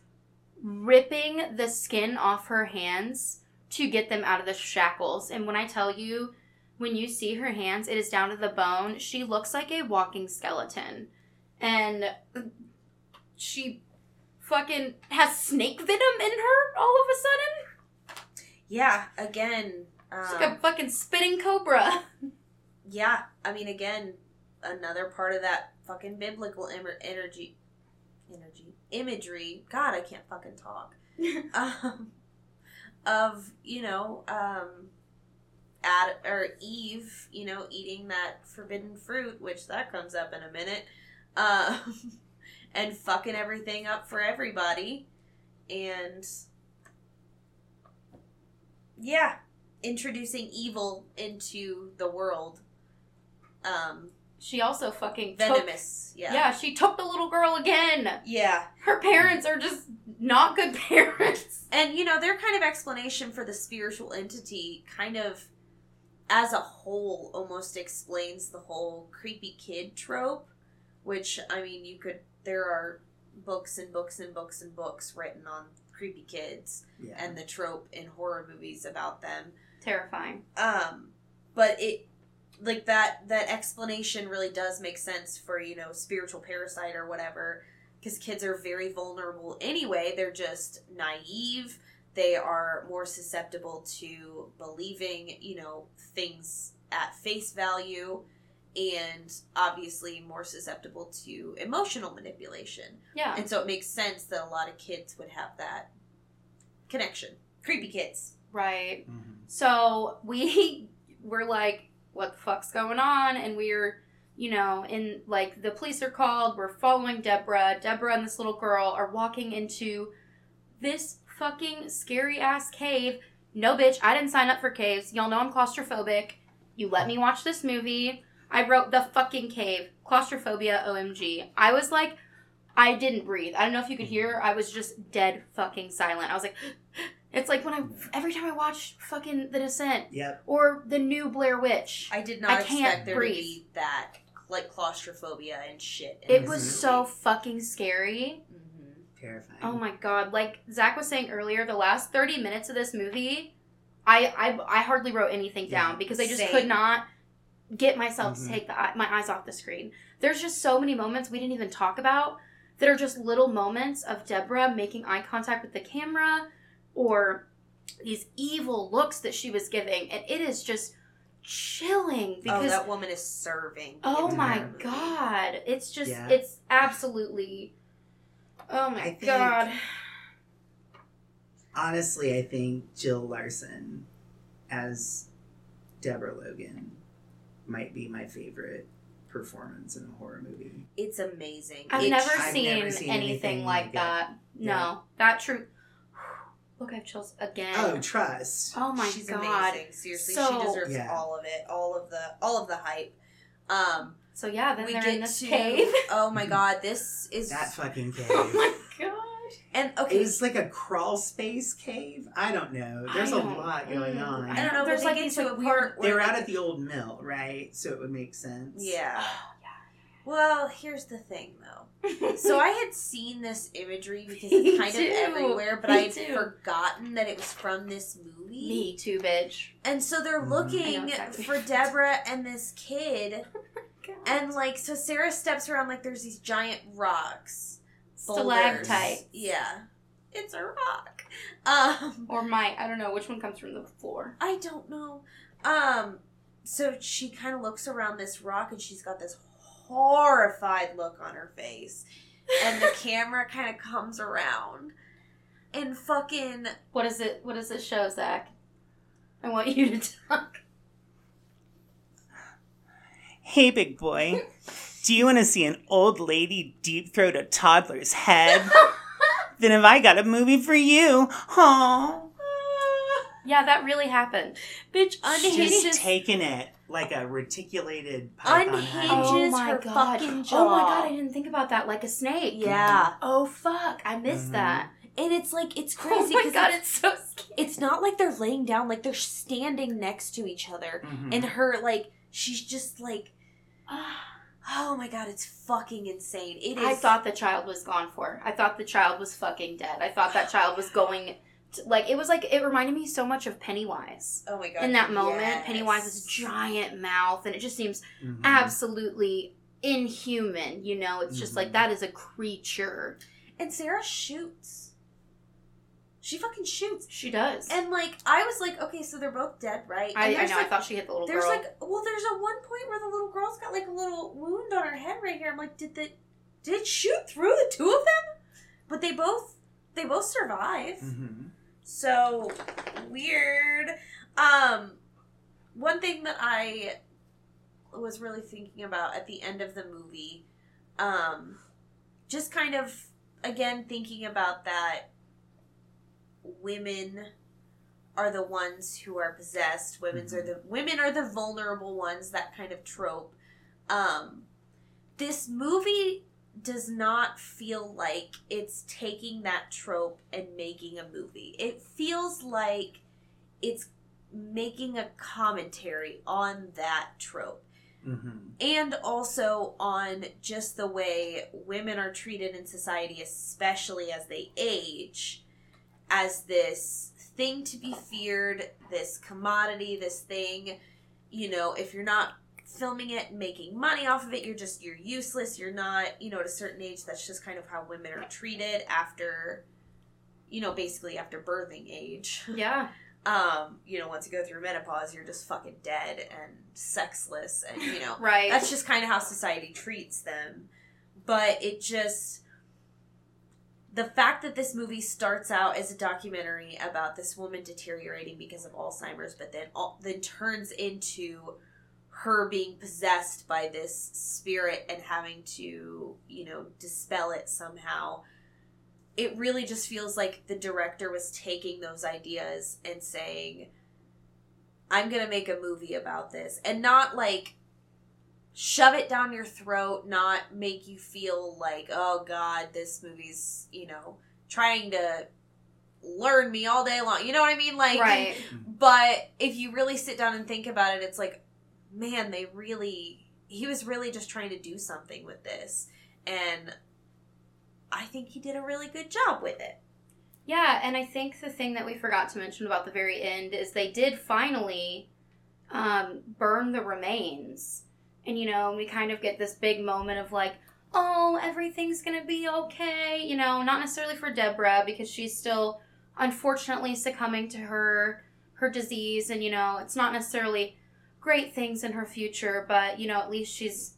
ripping the skin off her hands to get them out of the shackles. And when I tell you, when you see her hands, it is down to the bone. She looks like a walking skeleton. And she fucking has snake venom in her all of a sudden. Yeah, again. Um, It's like a fucking spitting cobra. yeah, I mean, again, another part of that fucking biblical Im- energy, energy, imagery. God, I can't fucking talk. um, of you know, um, Ad or Eve, you know, eating that forbidden fruit, which that comes up in a minute, um, and fucking everything up for everybody, and yeah, introducing evil into the world. Um, She also fucking took- venomous. yeah. yeah. she took the little girl again. Yeah. Her parents are just not good parents. And you know, their kind of explanation for the spiritual entity kind of as a whole almost explains the whole creepy kid trope, which I mean, you could there are books and books and books and books written on creepy kids Yeah. and the trope in horror movies about them. Terrifying. Um but it like that that explanation really does make sense for, you know, spiritual parasite or whatever because kids are very vulnerable anyway. They're just naive. They are more susceptible to believing, you know, things at face value and obviously more susceptible to emotional manipulation. Yeah. And so it makes sense that a lot of kids would have that connection. Creepy kids. Right. Mhm. So we were like, what the fuck's going on? And we're, you know, in like the police are called. We're following Deborah. Deborah and this little girl are walking into this fucking scary ass cave. No, bitch, I didn't sign up for caves. Y'all know I'm claustrophobic. You let me watch this movie. I wrote the fucking cave. Claustrophobia, OMG. I was like, I didn't breathe. I don't know if you could hear. I was just dead fucking silent. I was like, it's like when I, every time I watch fucking The Descent Yep. or the new Blair Witch. I did not I can't expect there breathe. to be that like claustrophobia and shit. It was movie. so fucking scary. Terrifying. Oh my god! Like Zak was saying earlier, the last thirty minutes of this movie, I I, I hardly wrote anything down because I just Same. could not get myself Mhm. to take the, my eyes off the screen. There's just so many moments we didn't even talk about that are just little moments of Deborah making eye contact with the camera or these evil looks that she was giving. And it is just chilling oh, because that woman is serving. Oh my movie. god. It's just Yeah. it's absolutely Oh my think- god. Honestly, I think Jill Larson as Deborah Logan might be my favorite performance in a horror movie. It's amazing. I've It- never, I've seen never seen anything, anything like, like it. that. No. Yeah. That true Look, I have chills again. Oh, Trust. Oh my She's god. amazing. Seriously, So- she deserves Yeah. all of it, all of the, all of the hype. Um, So yeah, then we they're get in this to. cave. Oh my god, this is That fucking cave. oh my gosh. and It okay. was like a crawl space cave. I don't know. There's I a don't- lot going on. I don't know. There's There's like like into like, a weird- part They where were out at the old mill, right? So it would make sense. Yeah. Oh, Well, here's the thing though. So I had seen this imagery because it's kind too. of everywhere, but Me I had too. forgotten that it was from this movie. Me too, bitch. And so they're Mhm. looking exactly. for Deborah and this kid. And like, so Sarah steps around like there's these giant rocks. boulders. Stalactite. Yeah. It's a rock. Um, Or my I don't know which one comes from the floor. I don't know. Um, so she kind of looks around this rock and she's got this horrified look on her face. And the camera kind of comes around and fucking What is it what does it show, Zak? I want you to talk. Hey, big boy. Do you want to see an old lady deep throat a toddler's head? then have I got a movie for you. Aww. Yeah, that really happened. bitch unhinges. She's unhinges taking it like a reticulated python head. Oh my her god. fucking Oh my god, I didn't think about that. Like a snake. Yeah. Oh fuck. I missed Mhm. that. And it's like it's Oh crazy my because god, it's, it's so scary. it's not like they're laying down, like they're standing next to each other. Mhm. And her like she's just like oh my god, it's fucking insane. It is I thought the child was gone for. I thought the child was fucking dead. I thought that child was going to, like it was like it reminded me so much of Pennywise. Oh my god. In that moment, yes. Pennywise's giant mouth and it just seems Mhm. absolutely inhuman, you know? It's just like Mhm. that is a creature. And Sarah shoots. She fucking shoots. She does. And like I was like, okay, so they're both dead, right? I, And I there's, know, I thought she hit the little girl. There's girl. like well, there's a one point where the little girl's got like a little wound on her head right here. I'm like, did the did shoot through the two of them? But they both they both survive. Mhm. So weird. Um one thing that I was really thinking about at the end of the movie, um, just kind of again thinking about that women are the ones who are possessed. Women's are the women are the vulnerable ones. That kind of trope. Um, this movie does not feel like it's taking that trope and making a movie. It feels like it's making a commentary on that trope Mhm. and also on just the way women are treated in society, especially as they age, as this thing to be feared, this commodity, this thing. You know, if you're not filming it making money off of it, you're just you're useless. You're not, you know, at a certain age, that's just kind of how women are treated after, you know, basically after birthing age yeah. um, you know, once you go through menopause, you're just fucking dead and sexless, and you know, Right. that's just kind of how society treats them. But it just, the fact that this movie starts out as a documentary about this woman deteriorating because of Alzheimer's, but then all, then turns into her being possessed by this spirit and having to, you know, dispel it somehow it really just feels like the director was taking those ideas and saying i'm gonna make a movie about this and not like shove it down your throat not make you feel like oh god this movie's you know trying to learn me all day long you know what i mean like right. but if you really sit down and think about it it's like man they really he was really just trying to do something with this and i think he did a really good job with it Yeah, and I think the thing that we forgot to mention about the very end is they did finally um, burn the remains. And, you know, we kind of get this big moment of like, oh, everything's gonna be okay. You know, not necessarily for Deborah because she's still unfortunately succumbing to her her disease, and you know, it's not necessarily great things in her future, but you know, at least she's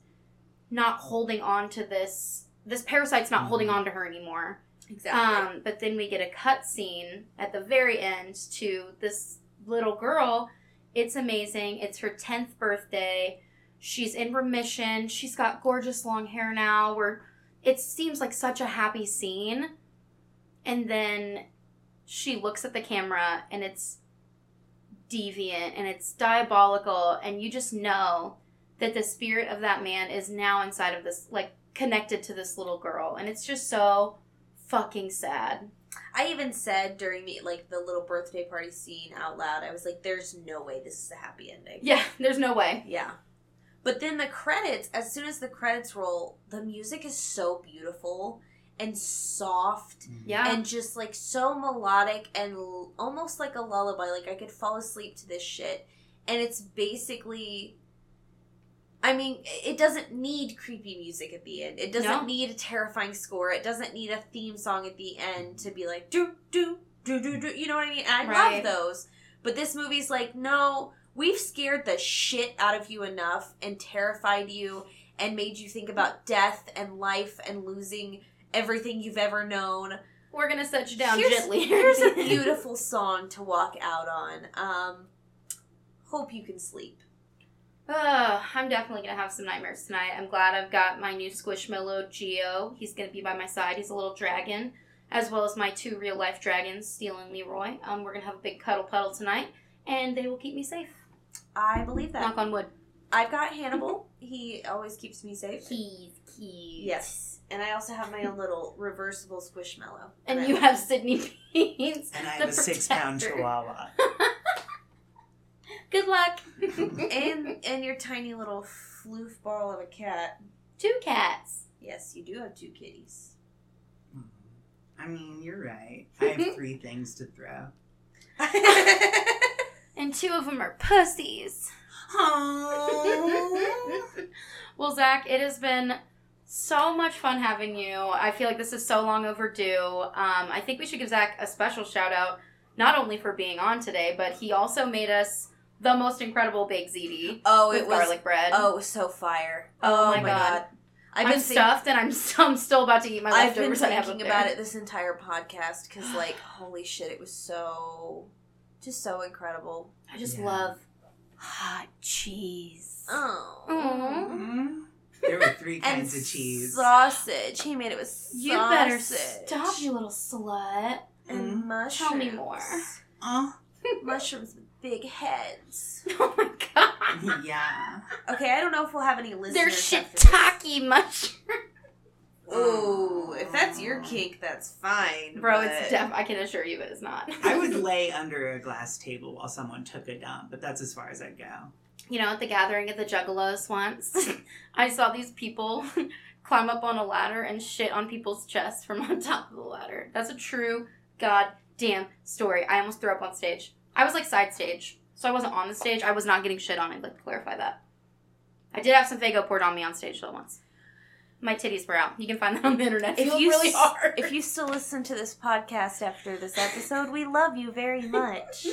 not holding on to this. This parasite's not holding on to her anymore. Exactly. Um, but then we get a cut scene at the very end to this little girl. It's amazing. It's her 10th birthday. She's in remission. She's got gorgeous long hair now. Where it seems like such a happy scene. And then she looks at the camera and it's deviant and it's diabolical and you just know that the spirit of that man is now inside of this like connected to this little girl and it's just so fucking sad. I even said during the like the little birthday party scene out loud, I was like, "There's no way this is a happy ending." Yeah, there's no way. Yeah. But then the credits, as soon as the credits roll, the music is so beautiful and soft mm-hmm. Yeah. and just like so melodic and l- almost like a lullaby. Like I could fall asleep to this shit. And it's basically I mean, it doesn't need creepy music at the end. It doesn't No. need a terrifying score. It doesn't need a theme song at the end to be like do do do do do. You know what I mean? And I Right. love those. But this movie's like, no, we've scared the shit out of you enough and terrified you and made you think about death and life and losing everything you've ever known. We're gonna set you down here's, gently. here's a beautiful song to walk out on. Um, hope you can sleep. Ugh, I'm definitely gonna have some nightmares tonight. I'm glad I've got my new Squishmallow Geo. He's gonna be by my side. He's a little dragon, as well as my two real life dragons, Steel and Leroy. Um, we're gonna have a big cuddle puddle tonight, and they will keep me safe. I believe that. Knock on wood. I've got Hannibal. He always keeps me safe. Keys, keys. Yes. And I also have my own little reversible squishmallow. And I you have Sydney Beans. And I have a six pound chihuahua. Good luck. and and your tiny little floof ball of a cat. Two cats. Yes, you do have two kitties. Mm-hmm. I mean, you're right. I have three things to throw. And two of them are pussies. Oh. well, Zak, it has been so much fun having you. I feel like this is so long overdue. Um, I think we should give Zak a special shout out, not only for being on today, but he also made us the most incredible baked ziti oh, with it was garlic bread. oh, it was so fire. Oh my God. I've I'm been think- stuffed and I'm, I'm still about to eat my I've been leftovers I have up thinking about it this entire podcast because, like, holy shit, it was so, just so incredible. I just Yeah. love hot cheese. Oh. Aw. Mm. There were three And kinds of cheese. sausage. He made it with sausage. You better stop, you little slut. And Mm. mushrooms. Tell me more. Oh, mushrooms with big heads. Oh my god. yeah. Okay, I don't know if we'll have any listeners. They're after this. shiitake mushrooms. Ooh, if that's your um, kink, that's fine. Bro, but- it's def. I can assure you it is not. I would lay under a glass table while someone took a dump, but that's as far as I'd go. You know, at the gathering of the Juggalos once, I saw these people climb up on a ladder and shit on people's chests from on top of the ladder. That's a true goddamn story. I almost threw up on stage. I was like side stage, so I wasn't on the stage. I was not getting shit on. I'd like to clarify that. I did have some Faygo poured on me on stage though once. My titties were out. You can find that on the internet. If you really s- hard. If you still listen to this podcast after this episode, we love you very much.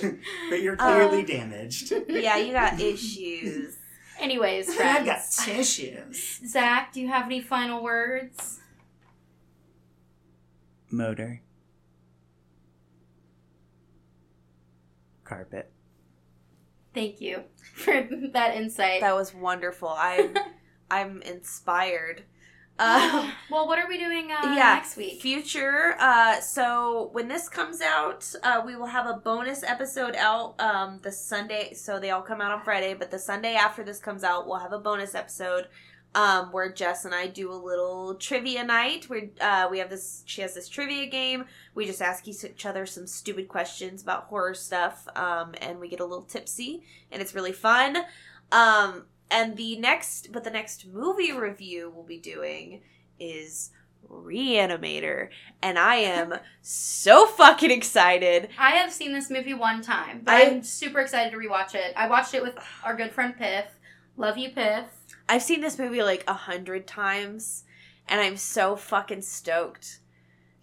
But you're clearly Um, damaged. yeah, you got issues. Anyways, I've got tissues. Zak, do you have any final words? Motor. Carpet. Thank you for that insight. That was wonderful. I'm I'm inspired. Um, well, what are we doing uh, yeah, next week? Future. Uh, so when this comes out, uh, we will have a bonus episode out um, the Sunday. So they all come out on Friday, but the Sunday after this comes out, we'll have a bonus episode um, where Jess and I do a little trivia night. Where uh, we have this, she has this trivia game. We just ask each other some stupid questions about horror stuff, um, and we get a little tipsy, and it's really fun. Um, and the next, but the next movie review we'll be doing is Reanimator, and I am so fucking excited. I have seen this movie one time, but I- I'm super excited to rewatch it. I watched it with our good friend Piff. Love you, Piff. I've seen this movie like a hundred times, and I'm so fucking stoked.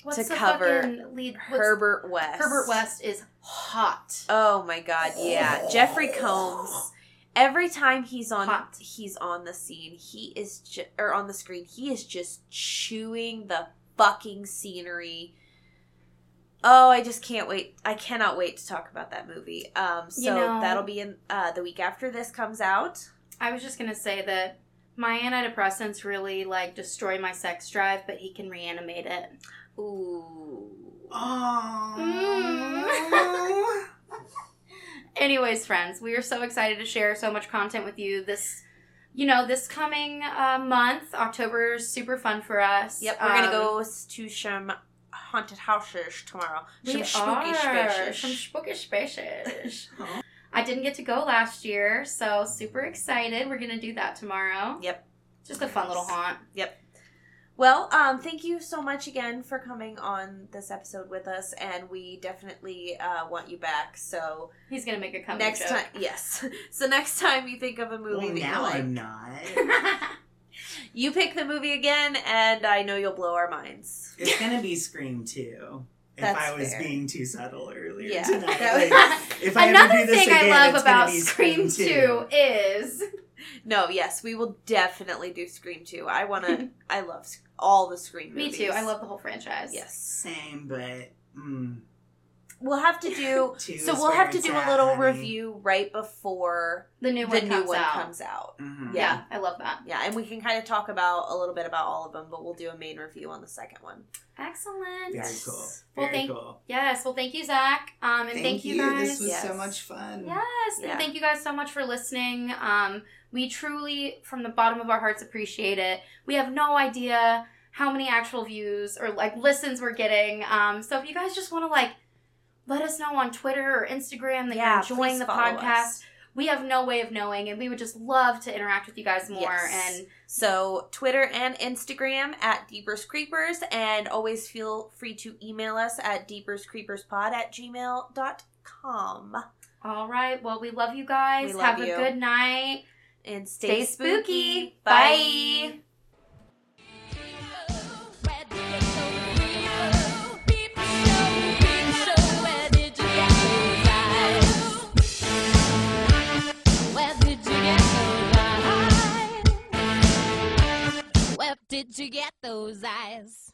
What's to cover lead? Herbert West. Herbert West is hot. Oh my god, yeah. Jeffrey Combs. Every time he's on Hot. he's on the scene, he is ju- or on the screen, he is just chewing the fucking scenery. Oh, I just can't wait. I cannot wait to talk about that movie. Um so You know- that'll be in uh the week after this comes out. I was just gonna say that my antidepressants really like destroy my sex drive, but he can reanimate it. Ooh. Oh. Anyways, friends, we are so excited to share so much content with you this. You know, this coming uh, month, October is super fun for us. Yep, we're gonna Um, go to some haunted houses tomorrow. We Some spooky spaces. Some spooky spaces. I didn't get to go last year, so super excited. We're gonna do that tomorrow. Yep. Just a fun little haunt. Well, um, thank you so much again for coming on this episode with us, and we definitely uh, want you back. So He's gonna make a comeback next joke. time, yes. So next time you think of a movie well, that you now like, I'm not. you pick the movie again, and I know you'll blow our minds. It's gonna be Scream 2. If That's I was fair. being too subtle earlier Yeah, tonight. was- Like, if I Another ever do this thing again, I love it's gonna about be Scream 2 is No, yes, we will definitely do Scream two. I want to. I love sc- all the Scream me too. I love the whole franchise. Yes, Same, but mm, we'll have to do. so we'll have to do a little honey. review right before The new the one new comes one out. comes out. Mhm. Yeah. Yeah. I love that. Yeah, and we can kind of talk about a little bit about all of them, but we'll do a main review on the second one. Excellent. Very cool. Well, thank- cool. Yes. Well, thank you, Zak. Um, and thank, you guys. This was Yes. so much fun. Yes, Yeah. and thank you guys so much for listening. Um, we truly, from the bottom of our hearts, appreciate it. We have no idea how many actual views or like listens we're getting. Um, so if you guys just want to like let us know on Twitter or Instagram that Yeah, you're enjoying the podcast, us. we have no way of knowing, and we would just love to interact with you guys more. Yes. And So Twitter and Instagram at Deepers Creepers, and always feel free to email us at deeperscreeperspod at gmail.com. all right, well, we love you guys. Love have you. a good night. And stay, Stay spooky. spooky. Bye. Bye. Did you get those eyes?